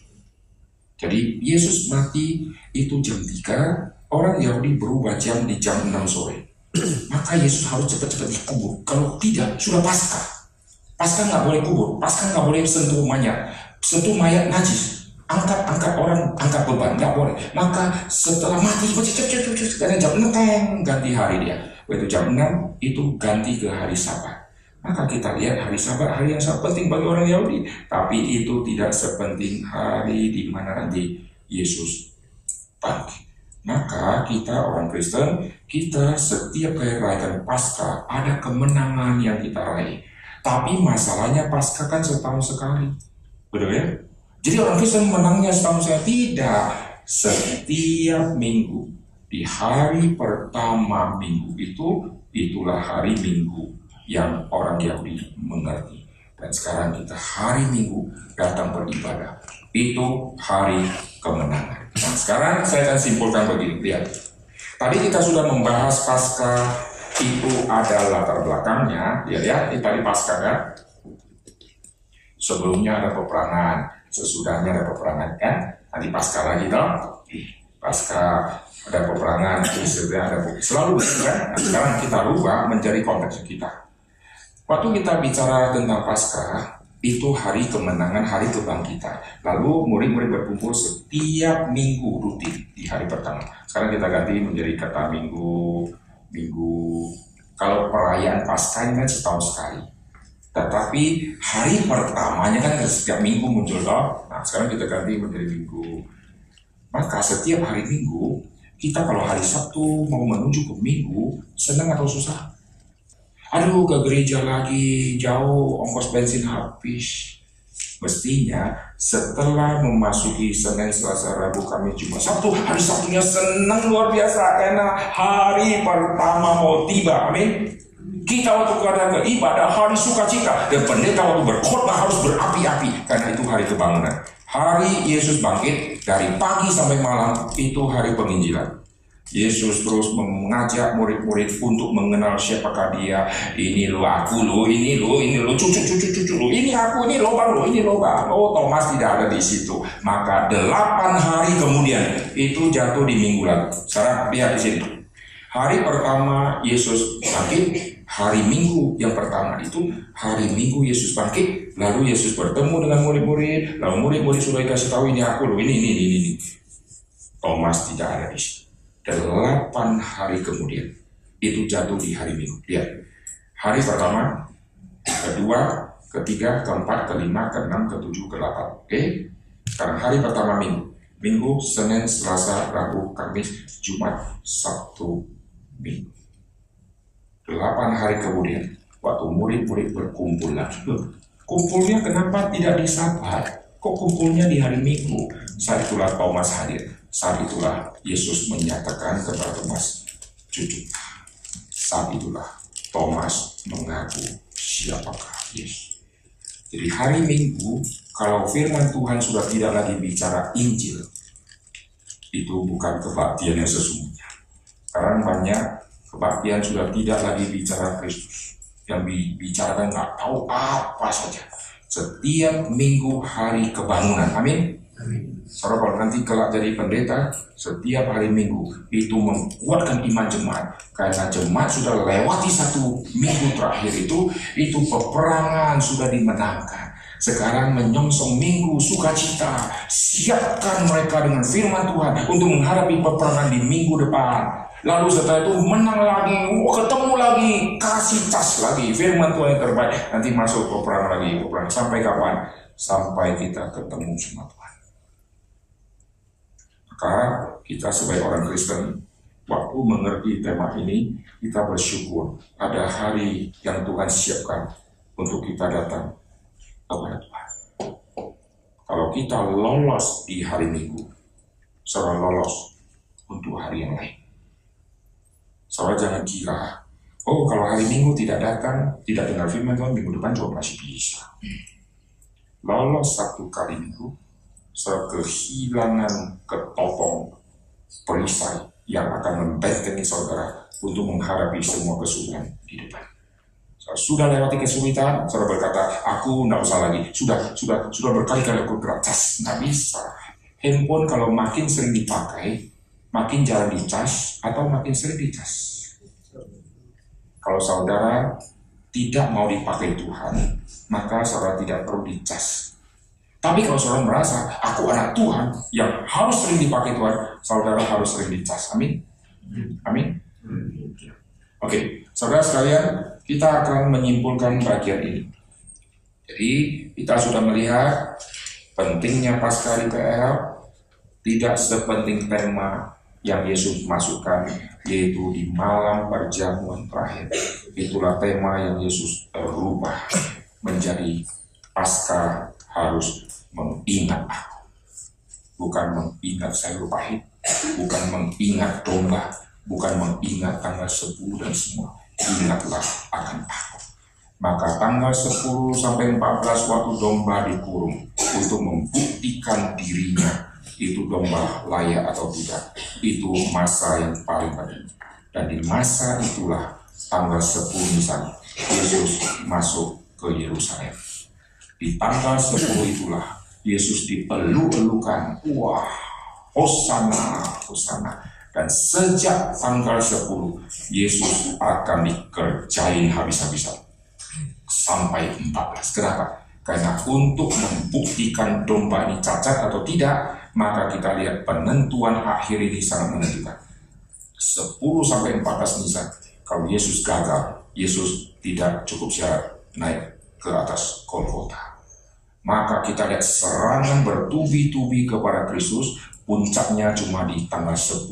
A: Jadi Yesus mati itu jam 3, orang Yahudi berubah jam di jam 6 sore. Maka Yesus harus cepat-cepat dikubur. Kalau tidak, sudah pasca. Pasca nggak boleh kubur, pasca nggak boleh sentuh mayat. Sentuh mayat najis. Angkat-angkat orang, angkat beban, nggak boleh. Maka setelah mati, karena jam 6 ganti hari dia. Waktu jam 6 itu ganti ke hari sabat. Maka kita lihat hari sabat hari yang sangat penting bagi orang Yahudi. Tapi itu tidak sepenting hari di mana nanti Yesus bangkit. Maka kita orang Kristen, kita setiap kali Paskah ada kemenangan yang kita raih. Tapi masalahnya Paskah kan setahun sekali. Betul ya? Jadi orang Kristen menangnya setahun sekali. Tidak. Setiap minggu. Di hari pertama minggu itu, itulah hari minggu yang orang Yahudi mengerti. Dan sekarang kita hari Minggu datang beribadah. Itu hari kemenangan. Nah sekarang saya akan simpulkan begini. Lihat. Tadi kita sudah membahas pasca itu ada latar belakangnya. Ya lihat, ini tadi pasca kan. Sebelumnya ada peperangan, sesudahnya ada peperangan kan. Nanti pasca lagi dong. Pasca ada peperangan, sesudah ada selalu kan. Nah, sekarang kita rubah menjadi konteks kita. Waktu kita bicara tentang Paskah, itu hari kemenangan, hari kebangkitan. Lalu murid-murid berkumpul setiap minggu rutin di hari pertama. Sekarang kita ganti menjadi kata minggu, minggu. Kalau perayaan Paskah kan setahun sekali. Tetapi hari pertamanya kan setiap minggu muncul loh. Nah sekarang kita ganti menjadi minggu. Maka setiap hari minggu, kita kalau hari Sabtu mau menuju ke minggu, senang atau susah? Aduh ke gereja lagi jauh ongkos bensin habis. Mestinya setelah memasuki Senin, Selasa, Rabu, Kamis, Jumat, Sabtu, hari Sabtunya senang luar biasa karena hari pertama mau tiba. Amin. Kita waktu ada ibadah hari sukacita dan pendeta waktu berkhotbah harus berapi-api karena itu hari kebangunan. Hari Yesus bangkit dari pagi sampai malam itu hari penginjilan. Yesus terus mengajak murid-murid untuk mengenal siapakah dia. Ini lo aku lo, ini lo, ini lo, cucu cucu cucu lo, ini aku, ini lobang lo, ini lobang. Oh Thomas tidak ada di situ. Maka delapan hari kemudian itu jatuh di minggu lalu. Sekarang lihat di sini. Hari pertama Yesus bangkit, hari Minggu yang pertama itu hari Minggu Yesus bangkit, lalu Yesus bertemu dengan murid-murid, lalu murid-murid sudah dikasih tahu ini aku loh, ini ini ini ini. Thomas tidak ada di situ delapan hari kemudian itu jatuh di hari Minggu. Lihat, hari pertama, kedua, ketiga, keempat, kelima, keenam, ketujuh, delapan. Oke, sekarang hari pertama Minggu. Minggu, Senin, Selasa, Rabu, Kamis, Jumat, Sabtu, Minggu. Delapan hari kemudian, waktu murid-murid berkumpul lagi. Kumpulnya kenapa tidak di Sabat? Kok kumpulnya di hari Minggu? Saat itulah Thomas hadir. Saat itulah Yesus menyatakan kepada Thomas, cucu. Saat itulah Thomas mengaku siapakah Yesus. Jadi hari Minggu, kalau firman Tuhan sudah tidak lagi bicara Injil, itu bukan kebaktian yang sesungguhnya. Karena banyak kebaktian sudah tidak lagi bicara Kristus. Yang bicarakan nggak tahu apa saja. Setiap minggu hari kebangunan. Amin. Saudara kalau nanti kelak jadi pendeta, setiap hari minggu itu menguatkan iman jemaat. Karena jemaat sudah lewati satu minggu terakhir itu, itu peperangan sudah dimenangkan. Sekarang menyongsong minggu sukacita. Siapkan mereka dengan firman Tuhan untuk menghadapi peperangan di minggu depan. Lalu setelah itu menang lagi, ketemu lagi, kasih cas lagi. Firman Tuhan yang terbaik. Nanti masuk peperangan lagi, peperangan. Sampai kapan? Sampai kita ketemu sama Tuhan. Maka kita sebagai orang Kristen, waktu mengerti tema ini, kita bersyukur ada hari yang Tuhan siapkan untuk kita datang kepada Tuhan. Kalau kita lolos di hari Minggu, saudara lolos untuk hari yang lain. Saudara jangan gila. Oh, kalau hari Minggu tidak datang, tidak dengar firman Tuhan, minggu depan juga masih bisa. Lolos satu kali minggu, saudara kehilangan ketopong perisai yang akan membentengi saudara untuk menghadapi semua kesulitan di depan. Sudah lewati kesulitan, saudara berkata, aku tidak usah lagi. Sudah, sudah, sudah berkali-kali aku gratis. Nggak bisa. Handphone kalau makin sering dipakai, makin jarang dicas atau makin sering dicas. Kalau saudara tidak mau dipakai Tuhan, maka saudara tidak perlu dicas. Tapi kalau saudara merasa, aku anak Tuhan yang harus sering dipakai Tuhan, saudara harus sering dicas. Amin. Amin. Oke, okay. saudara sekalian, kita akan menyimpulkan bagian ini. Jadi kita sudah melihat pentingnya pasca PL tidak sepenting tema yang Yesus masukkan yaitu di malam perjamuan terakhir. Itulah tema yang Yesus rubah menjadi pasca harus mengingat aku. Bukan mengingat sayur pahit, bukan mengingat domba, bukan mengingat tanggal 10 dan semua ingatlah akan aku. Maka tanggal 10 sampai 14 waktu domba dikurung untuk membuktikan dirinya itu domba layak atau tidak. Itu masa yang paling penting. Dan di masa itulah tanggal 10 misalnya Yesus masuk ke Yerusalem. Di tanggal 10 itulah Yesus dipelu-elukan. Wah, Hosana, Hosana dan sejak tanggal 10, Yesus akan dikerjain habis-habisan. Sampai 14. Kenapa? Karena untuk membuktikan domba ini cacat atau tidak, maka kita lihat penentuan akhir ini sangat menentukan. 10 sampai 14 Nisan, kalau Yesus gagal, Yesus tidak cukup syarat naik ke atas Golgota. Maka kita lihat serangan bertubi-tubi kepada Kristus puncaknya cuma di tanggal 10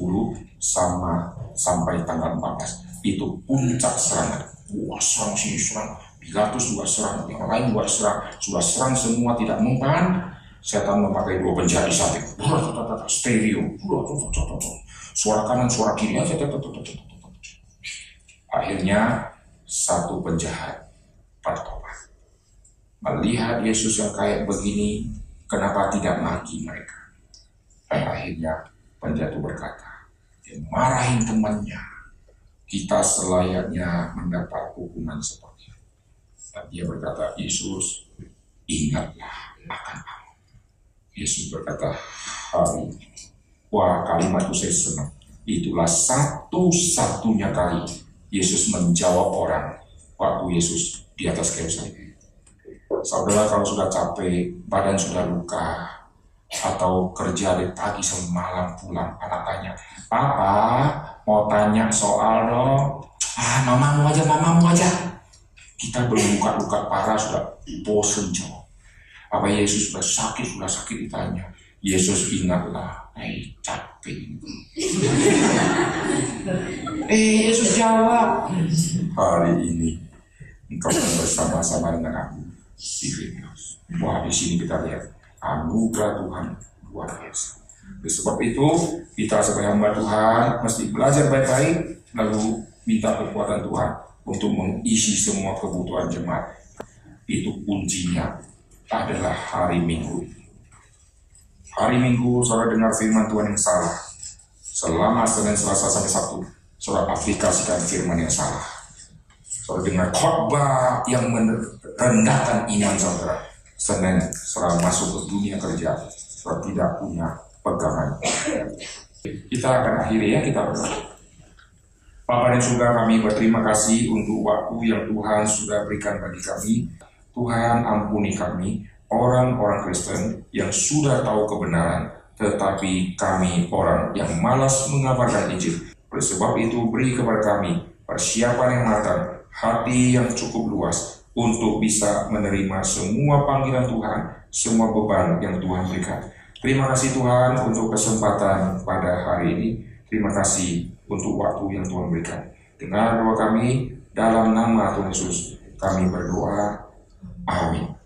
A: sama sampai tanggal 14 itu puncak serangan. Wah serang sini serang Pilatus juga serang yang lain juga serang. Sudah serang semua tidak mempan setan memakai dua penjari samping stereo. Suara kanan suara kiri. Akhirnya satu penjahat bertobat. Melihat Yesus yang kayak begini kenapa tidak mati mereka? Dan akhirnya penjatuh berkata, dia marahin temannya. Kita selayaknya mendapat hukuman seperti itu. Dan dia berkata, Yesus, ingatlah akan aku. Yesus berkata, hari Wah kalimat itu saya senang. Itulah satu-satunya kali Yesus menjawab orang waktu Yesus di atas kayu salib. Saudara kalau sudah capek, badan sudah luka, atau kerja dari pagi sampai malam pulang anak tanya papa mau tanya soal dong ah mamamu aja mamamu aja kita belum buka luka parah sudah bosen jawab apa Yesus sudah sakit sudah sakit ditanya Yesus ingatlah eh capek eh Yesus jawab hari ini engkau bersama-sama dengan aku di wah di sini kita lihat anugerah Tuhan luar biasa. Oleh sebab itu, kita sebagai hamba Tuhan mesti belajar baik-baik, lalu minta kekuatan Tuhan untuk mengisi semua kebutuhan jemaat. Itu kuncinya adalah hari Minggu. Hari Minggu, saudara dengar firman Tuhan yang salah. Selama Senin, Selasa, sampai Sabtu, saudara aplikasikan firman yang salah. Saudara dengar khotbah yang merendahkan iman saudara Senin setelah masuk ke dunia kerja setelah tidak punya pegangan. Kita akan akhiri ya kita berdoa. Bapak dan Saudara kami berterima kasih untuk waktu yang Tuhan sudah berikan bagi kami. Tuhan ampuni kami, orang-orang Kristen yang sudah tahu kebenaran, tetapi kami orang yang malas mengabarkan Injil. Oleh sebab itu beri kepada kami persiapan yang matang, hati yang cukup luas, untuk bisa menerima semua panggilan Tuhan, semua beban yang Tuhan berikan. Terima kasih Tuhan untuk kesempatan pada hari ini. Terima kasih untuk waktu yang Tuhan berikan. Dengar doa kami dalam nama Tuhan Yesus. Kami berdoa. Amin.